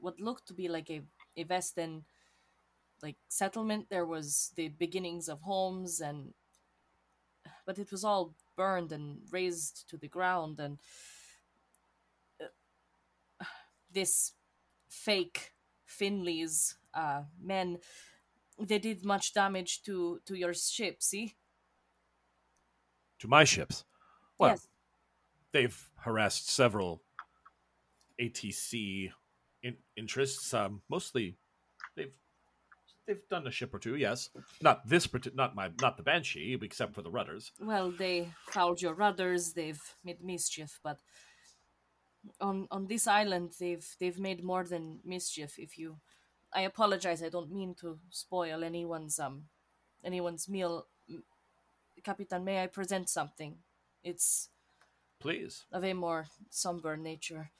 what looked to be like a, a Western like settlement. There was the beginnings of homes and but it was all burned and razed to the ground and uh, this fake Finley's uh, men they did much damage to to your ship see To my ships. Well, yes they've harassed several ATC in- interests. Um, mostly, they've they've done a ship or two. Yes, not this, parti- not my, not the Banshee, except for the rudders. Well, they fouled your rudders. They've made mischief, but on on this island, they've they've made more than mischief. If you, I apologize. I don't mean to spoil anyone's um anyone's meal. Capitan, may I present something? It's Please. of a more somber nature.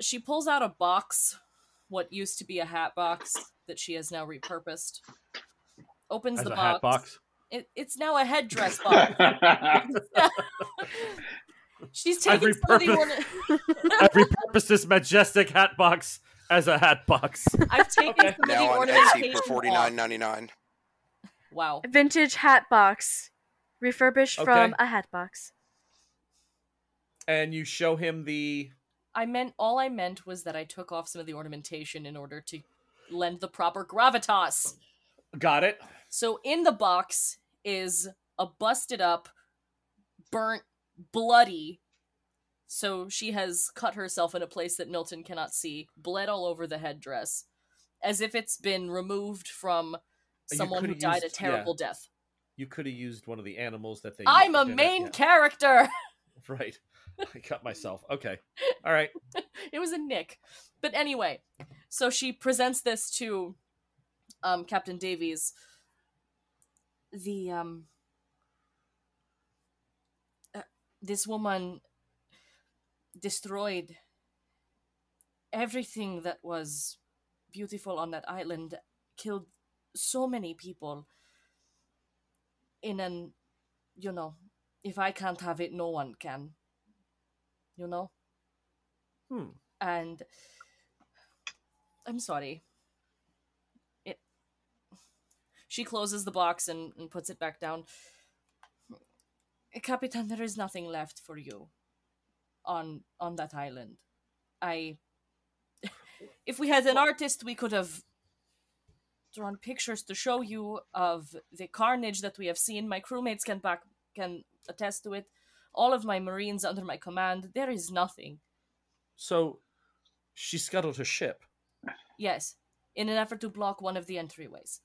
She pulls out a box, what used to be a hat box that she has now repurposed. Opens As the a box. hat box. It, it's now a headdress box. She's I've taking the repurposed- I've repurposed this majestic hat box as a hat box. I've taken Okay. some of the Now on Etsy ornamentation for forty nine ninety nine. Wow. Vintage hat box. Refurbished from a hat box. And you show him the. I meant all I meant was that I took off some of the ornamentation in order to lend the proper gravitas. Got it. So in the box is a busted up, burnt, bloody. So she has cut herself in a place that Milton cannot see, bled all over the headdress, as if it's been removed from someone who died a used- terrible death. You could have used one of the animals that they. I'm a main Yeah. character. Right. I cut myself. Okay. All right. it was a nick. But anyway, so she presents this to um, Captain Davies. The um, uh, this woman destroyed everything that was beautiful on that island, killed so many people. In an, you know, if I can't have it, no one can. You know Hmm. and I'm sorry. It. She closes the box and, and puts it back down. Capitan, there is nothing left for you on on that island. I. If we had an artist, we could have drawn pictures to show you of the carnage that we have seen. My crewmates can back can attest to it. All of my marines under my command. There is nothing. So, she scuttled her ship. Yes, in an effort to block one of the entryways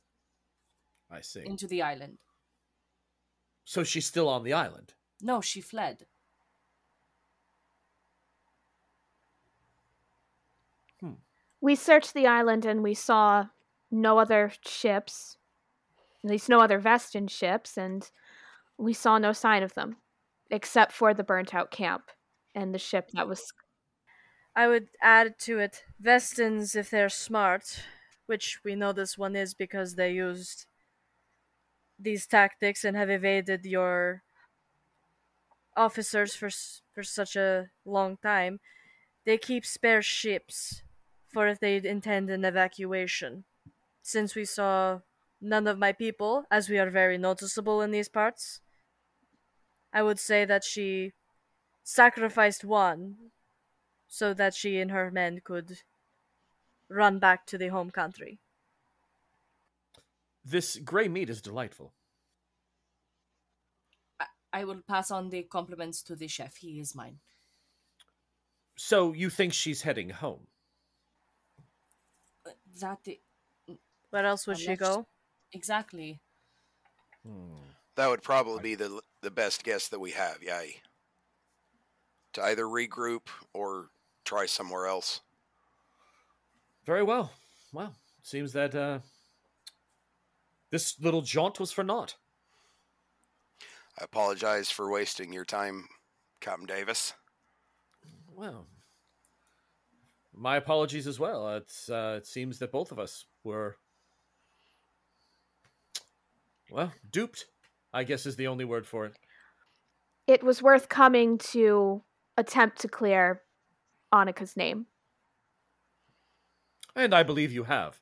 I see. into the island. So she's still on the island. No, she fled. We searched the island and we saw no other ships, at least no other Vesten ships, and we saw no sign of them, except for the burnt out camp and the ship that was. I would add to it Vestens if they're smart, which we know this one is because they used these tactics and have evaded your officers for for such a long time. They keep spare ships for if they intend an evacuation. Since we saw none of my people, as we are very noticeable in these parts, I would say that she sacrificed one so that she and her men could run back to the home country. This gray meat is delightful. I will pass on the compliments to the chef. He is mine. So you think she's heading home? That i- Where else would she go? exactly. Hmm. That would probably be the the best guess that we have. Yay. To either regroup or try somewhere else. Very well. Well, seems that uh, this little jaunt was for naught. I apologize for wasting your time, Captain Davis. Well, my apologies as well. It's uh, it seems that both of us were well duped. I guess is the only word for it. It was worth coming to attempt to clear Annika's name. And I believe you have.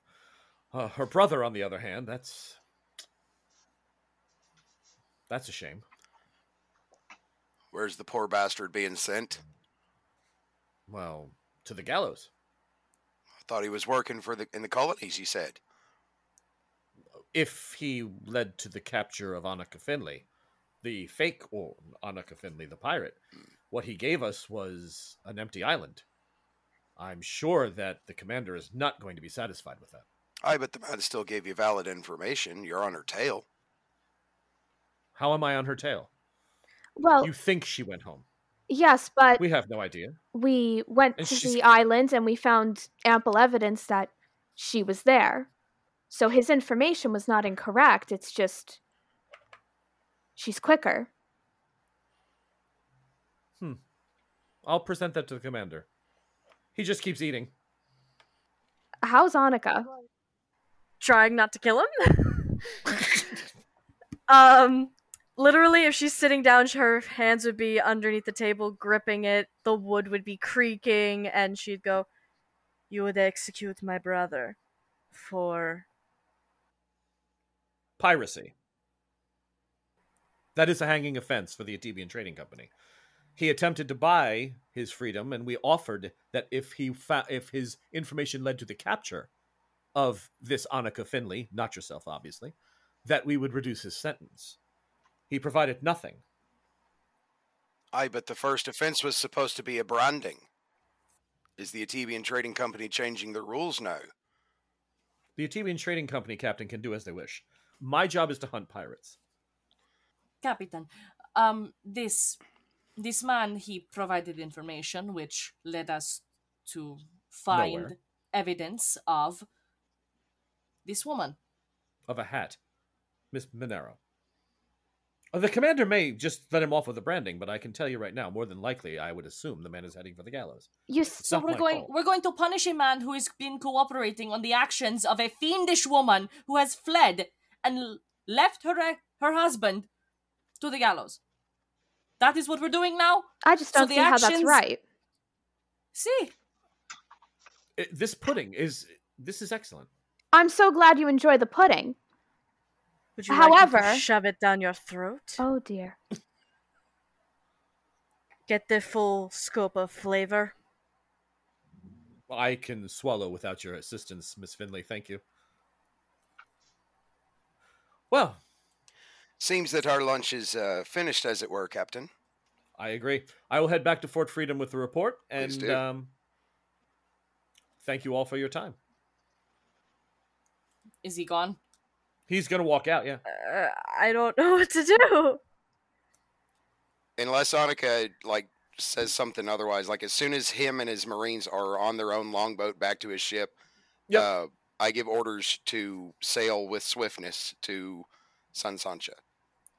Uh, her brother, on the other hand, that's that's a shame. Where's the poor bastard being sent? Well, to the gallows. I thought he was working for the in the colonies. He said. If he led to the capture of Annika Finley, the fake or Annika Finley, the pirate, what he gave us was an empty island. I'm sure that the commander is not going to be satisfied with that. I but the man still gave you valid information. You're on her tail. How am I on her tail? Well, You think she went home? Yes, but We have no idea. we went And to she's- the island and we found ample evidence that she was there. So his information was not incorrect. It's just she's quicker. Hmm. I'll present that to the commander. He just keeps eating. How's Annika? Trying not to kill him. um, literally, if she's sitting down, her hands would be underneath the table, gripping it. The wood would be creaking, and she'd go, "You would execute my brother for Piracy. That is a hanging offense for the Atabean Trading Company. He attempted to buy his freedom, and we offered that if he fa- if his information led to the capture of this Annika Finley, not yourself, obviously, that we would reduce his sentence. He provided nothing. I but the first offense was supposed to be a branding. Is the Atabean Trading Company changing the rules now? The Atabean Trading Company captain can do as they wish. My job is to hunt pirates. Captain, um, this this man he provided information which led us to find Nowhere. evidence of this woman. of a hat, Miss Monero. Uh, The commander may just let him off with the branding, but I can tell you right now, more than likely, I would assume the man is heading for the gallows. You So we're going fault. we're going to punish a man who has been cooperating on the actions of a fiendish woman who has fled and left her her husband to the gallows. That is what we're doing now. I just don't the see how that's right. See, It- this pudding is this is excellent. I'm so glad you enjoy the pudding. Would you like to However- shove it down your throat? Oh dear. Get the full scope of flavor. I can swallow without your assistance, Miss Finley. Thank you. Well, Seems that our lunch is uh, finished, as it were, Captain. I agree. I will head back to Fort Freedom with the report, and do. um, thank you all for your time. is he gone? He's gonna walk out. Yeah. Uh, I don't know what to do. Unless Annika like says something otherwise, like as soon as him and his marines are on their own longboat back to his ship, Yep. uh, I give orders to sail with swiftness to San Sancha.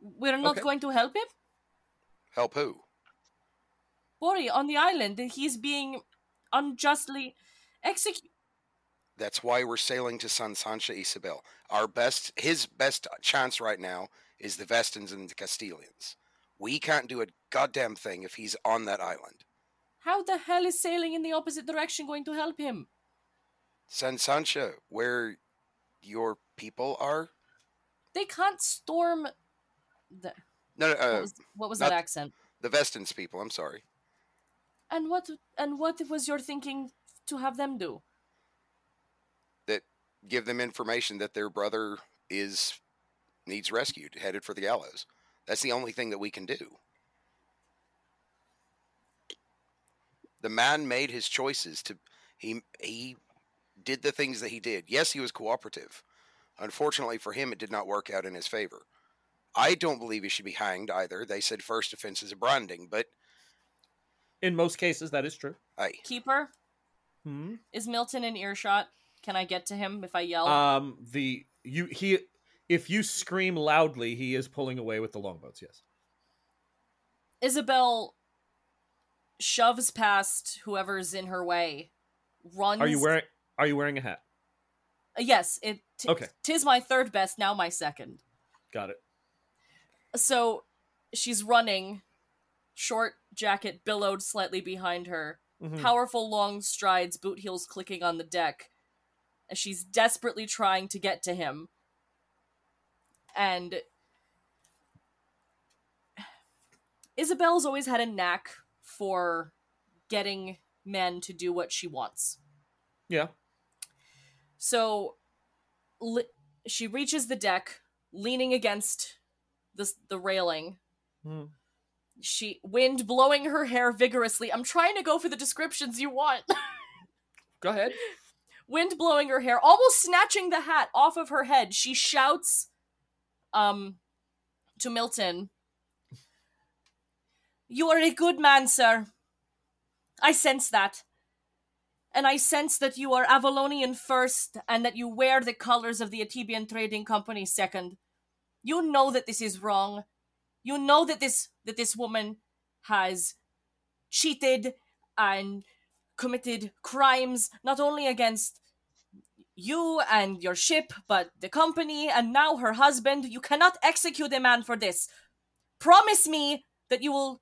We're not Okay. going to help him. Help who? Bori on the island, he's being unjustly executed. That's why we're sailing to San Sancha, Isabel. Our best, his best chance right now is the Vestens and the Castilians. We can't do a goddamn thing if he's on that island. How the hell is sailing in the opposite direction going to help him? San Sancha, where your people are? They can't storm the. No, no, What uh, was, what was that accent? the Vestens people. I'm sorry. And what and what was your thinking to have them do? That give them information that their brother is needs rescued, headed for the gallows. That's the only thing that we can do. The man made his choices to he he did the things that he did. Yes, he was cooperative. Unfortunately for him, it did not work out in his favor. I don't believe he should be hanged either. They said first offense is a branding, but In most cases, that is true. I Keeper, Hmm. is Milton in earshot? Can I get to him if I yell? Um, the you he if you scream loudly, he is pulling away with the longboats. Yes. Isabel shoves past whoever's in her way. Runs. Are you wearing Are you wearing a hat? Uh, Yes. It. T- Okay. Tis my third best. Now my second. Got it. So, she's running. Short jacket billowed slightly behind her. Mhm. Powerful long strides, boot heels clicking on the deck. As she's desperately trying to get to him. And Isabel's always had a knack for getting men to do what she wants. Yeah. So li- she reaches the deck, leaning against the the railing. Hmm. She wind blowing her hair vigorously. I'm trying to go for the descriptions you want. Go ahead. Wind blowing her hair, almost snatching the hat off of her head. She shouts um to Milton, "You are a good man, sir. I sense that. And I sense that you are Avalonian first and that you wear the colors of the Atabean Trading Company second. You know that this is wrong. You know that this that this woman has cheated and committed crimes not only against you and your ship, but the company and now her husband. You cannot execute a man for this. Promise me that you will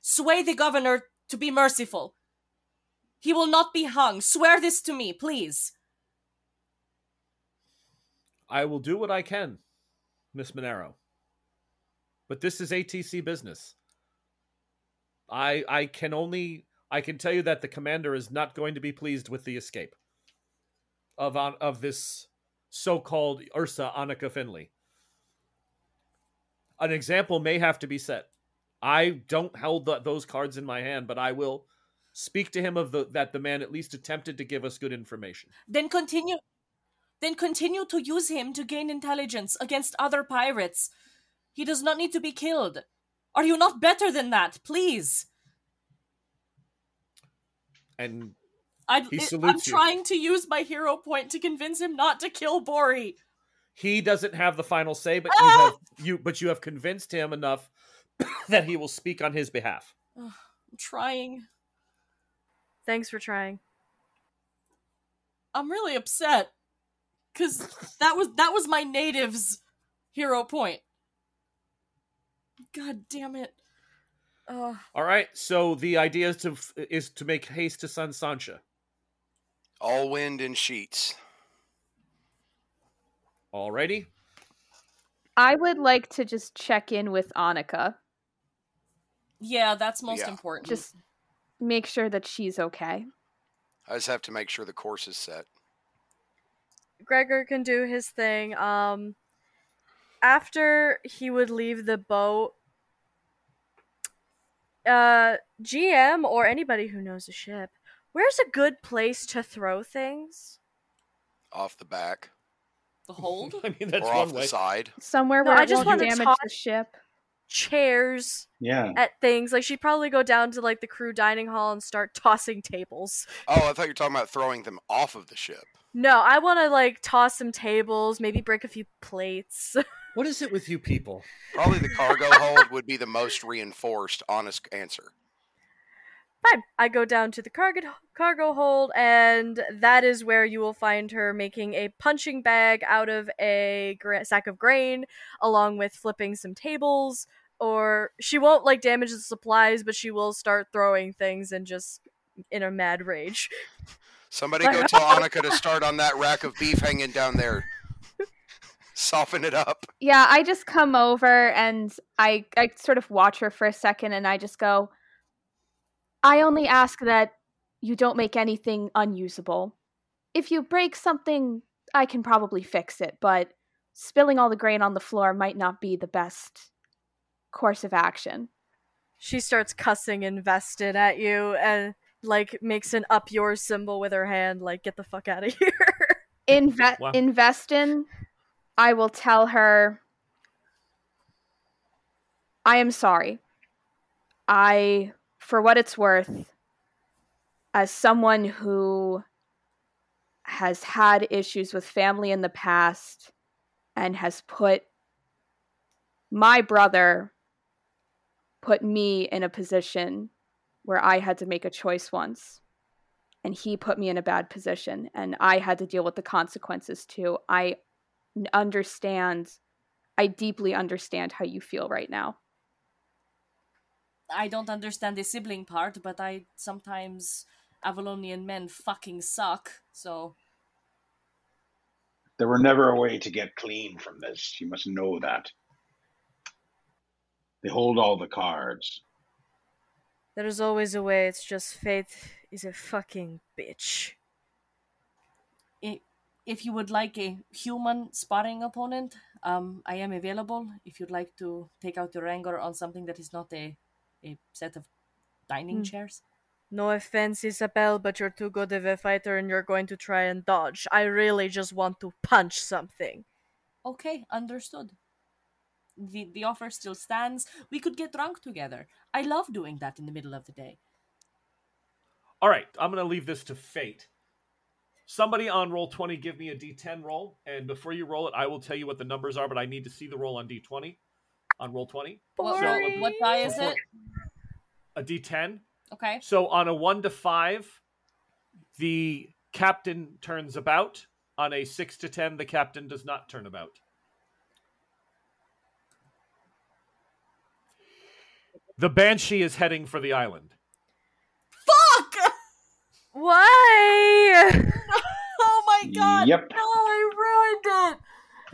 sway the governor to be merciful. He will not be hung. Swear this to me, please. I will do what I can, Miss Monero. But this is ATC business. I I can only I can tell you that the commander is not going to be pleased with the escape of on of this so-called Ursa Annika Finley. An example may have to be set. I don't hold th- those cards in my hand, but I will speak to him of the that the man at least attempted to give us good information. Then continue then continue to use him to gain intelligence against other pirates. He does not need to be killed. Are you not better than that? Please. And I, He I'm salutes you. trying to use my hero point to convince him not to kill Bori. he doesn't have the final say, but you Ah! have you but you have convinced him enough that he will speak on his behalf. I'm trying. Thanks for trying. I'm really upset because that was that was my native's hero point. God damn it! All right, so the idea is to is to make haste to Sun Sancha. all wind and sheets. Alrighty. I would like to just check in with Annika. Yeah, that's most Yeah. important. Just make sure that she's okay. I just have to make sure the course is set. Gregor can do his thing. Um, after he would leave the boat, uh, GM or anybody who knows the ship, where's a good place to throw things? Off the back the hold. I mean that's or off way. the side. Somewhere No, where I just won't wanna damage talk- the ship. Chairs Yeah. at things like she'd probably go down to like the crew dining hall and start tossing tables. Oh, I thought you were talking about throwing them off of the ship. No, I want to like toss some tables, maybe break a few plates. What is it with you people? Probably the cargo hold would be the most reinforced, honest answer. Fine. I go down to the cargo cargo hold, and that is where you will find her making a punching bag out of a gra- sack of grain, along with flipping some tables. Or she won't like damage the supplies, but she will start throwing things and just in a mad rage. Somebody go tell Annika to start on that rack of beef hanging down there. Soften it up. Yeah, I just come over and I I sort of watch her for a second and I just go I only ask that you don't make anything unusable. If you break something I can probably fix it, but spilling all the grain on the floor might not be the best course of action. She starts cussing invested at you and like makes an up your symbol with her hand, like get the fuck out of here. Inve- Wow. invest in I will tell her I am sorry. I for what it's worth as someone who has had issues with family in the past and has put my brother put me in a position where I had to make a choice once and he put me in a bad position and I had to deal with the consequences too. I understand I deeply understand how you feel right now. I don't understand the sibling part, but I sometimes Avalonian men fucking suck. So There were never a way to get clean from this. You must know that. They hold all the cards. There's always a way, it's just fate is a fucking bitch. i- if you would like a human sparring opponent, um, I am available. If you'd like to take out your anger on something that is not a a set of dining Hmm. chairs. No offense, Isabel, but you're too good of a fighter and you're going to try and dodge. I really just want to punch something. Okay, understood. The the offer still stands. We could get drunk together. I love doing that in the middle of the day. All right, I'm going to leave this to fate. Somebody on Roll20 give me a d10 roll, and before you roll it, I will tell you what the numbers are, but I need to see the roll on d20. On Roll20, What, So- what, what die is it? a d10. Okay. So on a 1 to 5, the captain turns about. On a 6 to 10, the captain does not turn about. The Banshee is heading for the island. Fuck! Why? Oh my god! Yep. No, I ruined it.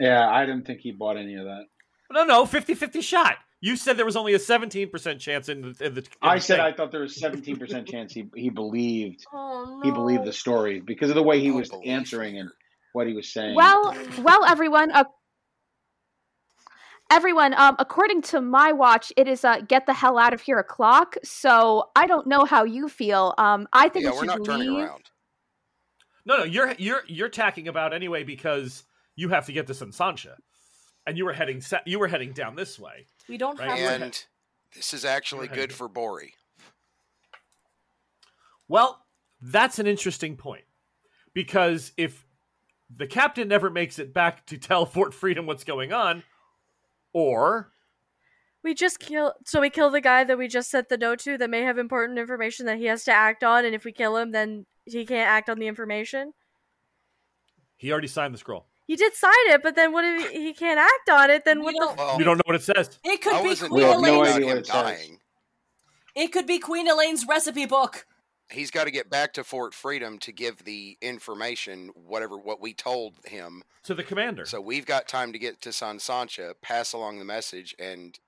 Yeah, I didn't think he bought any of that. No, no, 50 50 shot. You said there was only a 17% chance in the. In the in I the said thing. I thought there was seventeen percent chance he he believed Oh no. he believed the story because of the way he was belief. answering and what he was saying. Well, well, everyone. Uh, everyone. Um, according to my watch, it is uh, get the hell out of here o'clock. So I don't know how you feel. Um, I think yeah, we we're should not turning leave. around. No, no, you're you're you're tacking about anyway because you have to get to Sansancha, and you were heading sa- you were heading down this way. We don't Right. have Yeah. And this is actually good for Bori. Well, that's an interesting point because if the captain never makes it back to tell Fort Freedom what's going on, or We just kill. So we kill the guy that we just sent the note to that may have important information that he has to act on, and if we kill him, then he can't act on the information. he already signed the scroll. He did sign it, but then what if he, he can't act on it? Then We what the? f- Well, You don't know what it says. It could I be Queen We no Elaine's. about him dying. It could be Queen Elaine's recipe book. He's got to get back to Fort Freedom to give the information, whatever what we told him. To the commander. So we've got time to get to San Sancha, pass along the message, and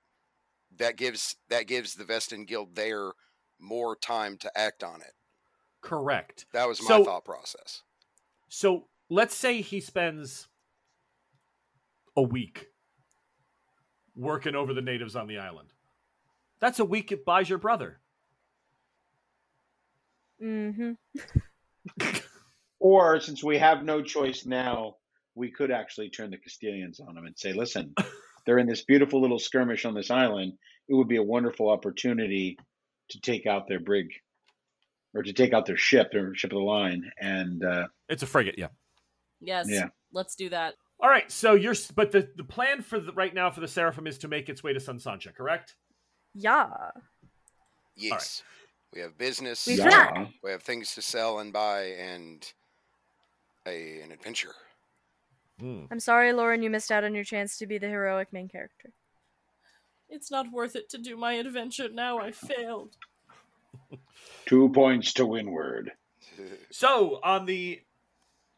that gives that gives the Vesten Guild there more time to act on it. Correct. That was my So- thought process. So let's say he spends a week working over the natives on the island. That's a week it buys your brother. Mm-hmm. or since we have no choice now, we could actually turn the Castilians on them and say, "Listen, they're in this beautiful little skirmish on this island. It would be a wonderful opportunity to take out their brig, or to take out their ship, their ship of the line." And uh, It's a frigate, yeah. Yes. Yeah. Let's do that. All right, so you're but the the plan for the, right now for the Seraphim is to make its way to San Sancha, correct? Yeah. Yes, we have business. We yeah. We have things to sell and buy, and a an adventure. Hmm. I'm sorry, Lauren. You missed out on your chance to be the heroic main character. It's not worth it to do my adventure now. I failed. Two points to windward. So on the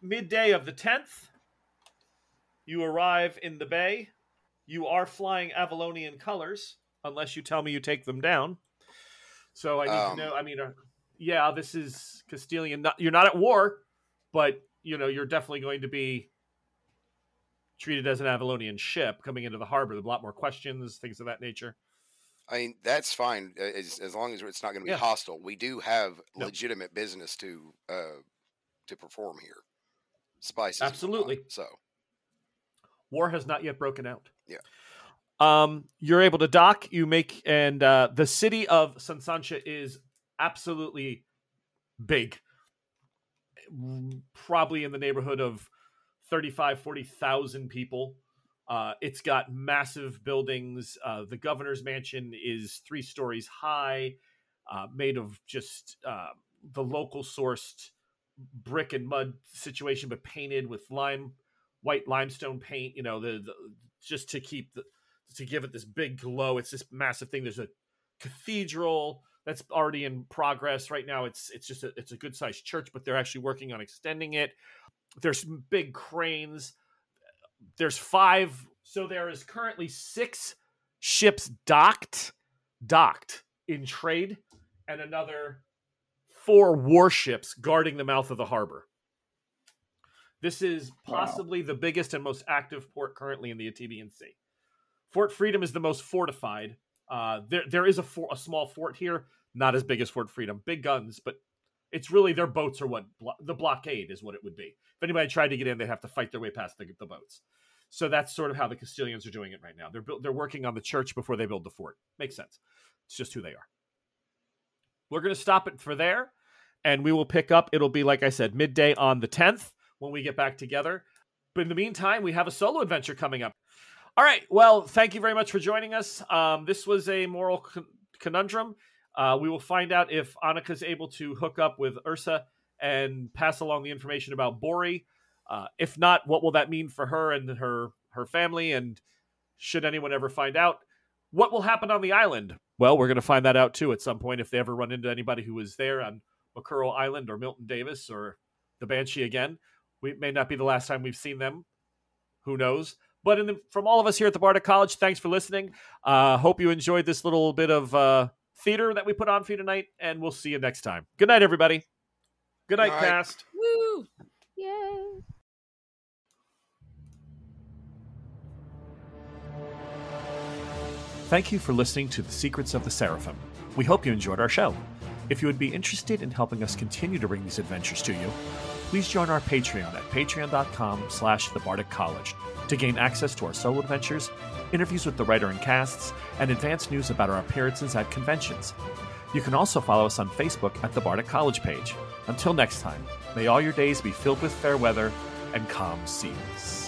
midday of the tenth, you arrive in the bay. You are flying Avalonian colors, unless you tell me you take them down. So I need Um, to know. I mean, uh, yeah, this is Castilian. Not, you're not at war, but you know you're definitely going to be treated as an Avalonian ship coming into the harbor. There's a lot more questions, things of that nature. I mean, that's fine uh, as, as long as it's not going to be Yeah. hostile. We do have No. legitimate business to uh, to perform here. Spices, Absolutely. So War has not yet broken out. Yeah. Um, you're able to dock. You make and uh, the city of Sansancha is absolutely big. Probably in the neighborhood of 35, 40,000 people. Uh, it's got massive buildings. Uh, the governor's mansion is three stories high, uh, made of just uh, the local sourced brick and mud situation, but painted with lime, white limestone paint. You know, the, the just to keep the to give it this big glow. It's this massive thing. There's a cathedral that's already in progress right now. It's it's just a, it's a good sized church, but they're actually working on extending it. There's big cranes. There's five. So there is currently six ships docked, docked in trade, and another four warships guarding the mouth of the harbor. This is Wow. possibly the biggest and most active port currently in the Atabean Sea. Fort Freedom is the most fortified. Uh, there, there is a, for, a small fort here, not as big as Fort Freedom. Big guns, but it's really their boats are what blo- the blockade is what it would be. If anybody tried to get in, they'd have to fight their way past the, the boats. So that's sort of how the Castilians are doing it right now. They're buil- they're working on the church before they build the fort. Makes sense. It's just who they are. We're going to stop it for there, and we will pick up. It'll be like I said, midday on the tenth when we get back together. But in the meantime, we have a solo adventure coming up. All right. Well, thank you very much for joining us. Um, this was a moral con- conundrum. Uh, we will find out if Annika's able to hook up with Ursa and pass along the information about Bori. Uh, if not, what will that mean for her and her her family? And should anyone ever find out, what will happen on the island? Well, we're going to find that out too at some point if they ever run into anybody who was there on Mucaro Island or Milton Davis or the Banshee again. We it may not be the last time we've seen them. Who knows? But in the, from all of us here at the Bardic College, thanks for listening. Uh, hope you enjoyed this little bit of uh, theater that we put on for you tonight, and we'll see you next time. Good night, everybody. Good night, Good night. cast. Woo! Yay. Thank you for listening to The Secrets of the Seraphim. We hope you enjoyed our show. If you would be interested in helping us continue to bring these adventures to you, please join our Patreon at patreon.com slash the College to gain access to our solo adventures, interviews with the writer and casts, and advance news about our appearances at conventions. You can also follow us on Facebook at the Bardic College page. Until next time, may all your days be filled with fair weather and calm seas.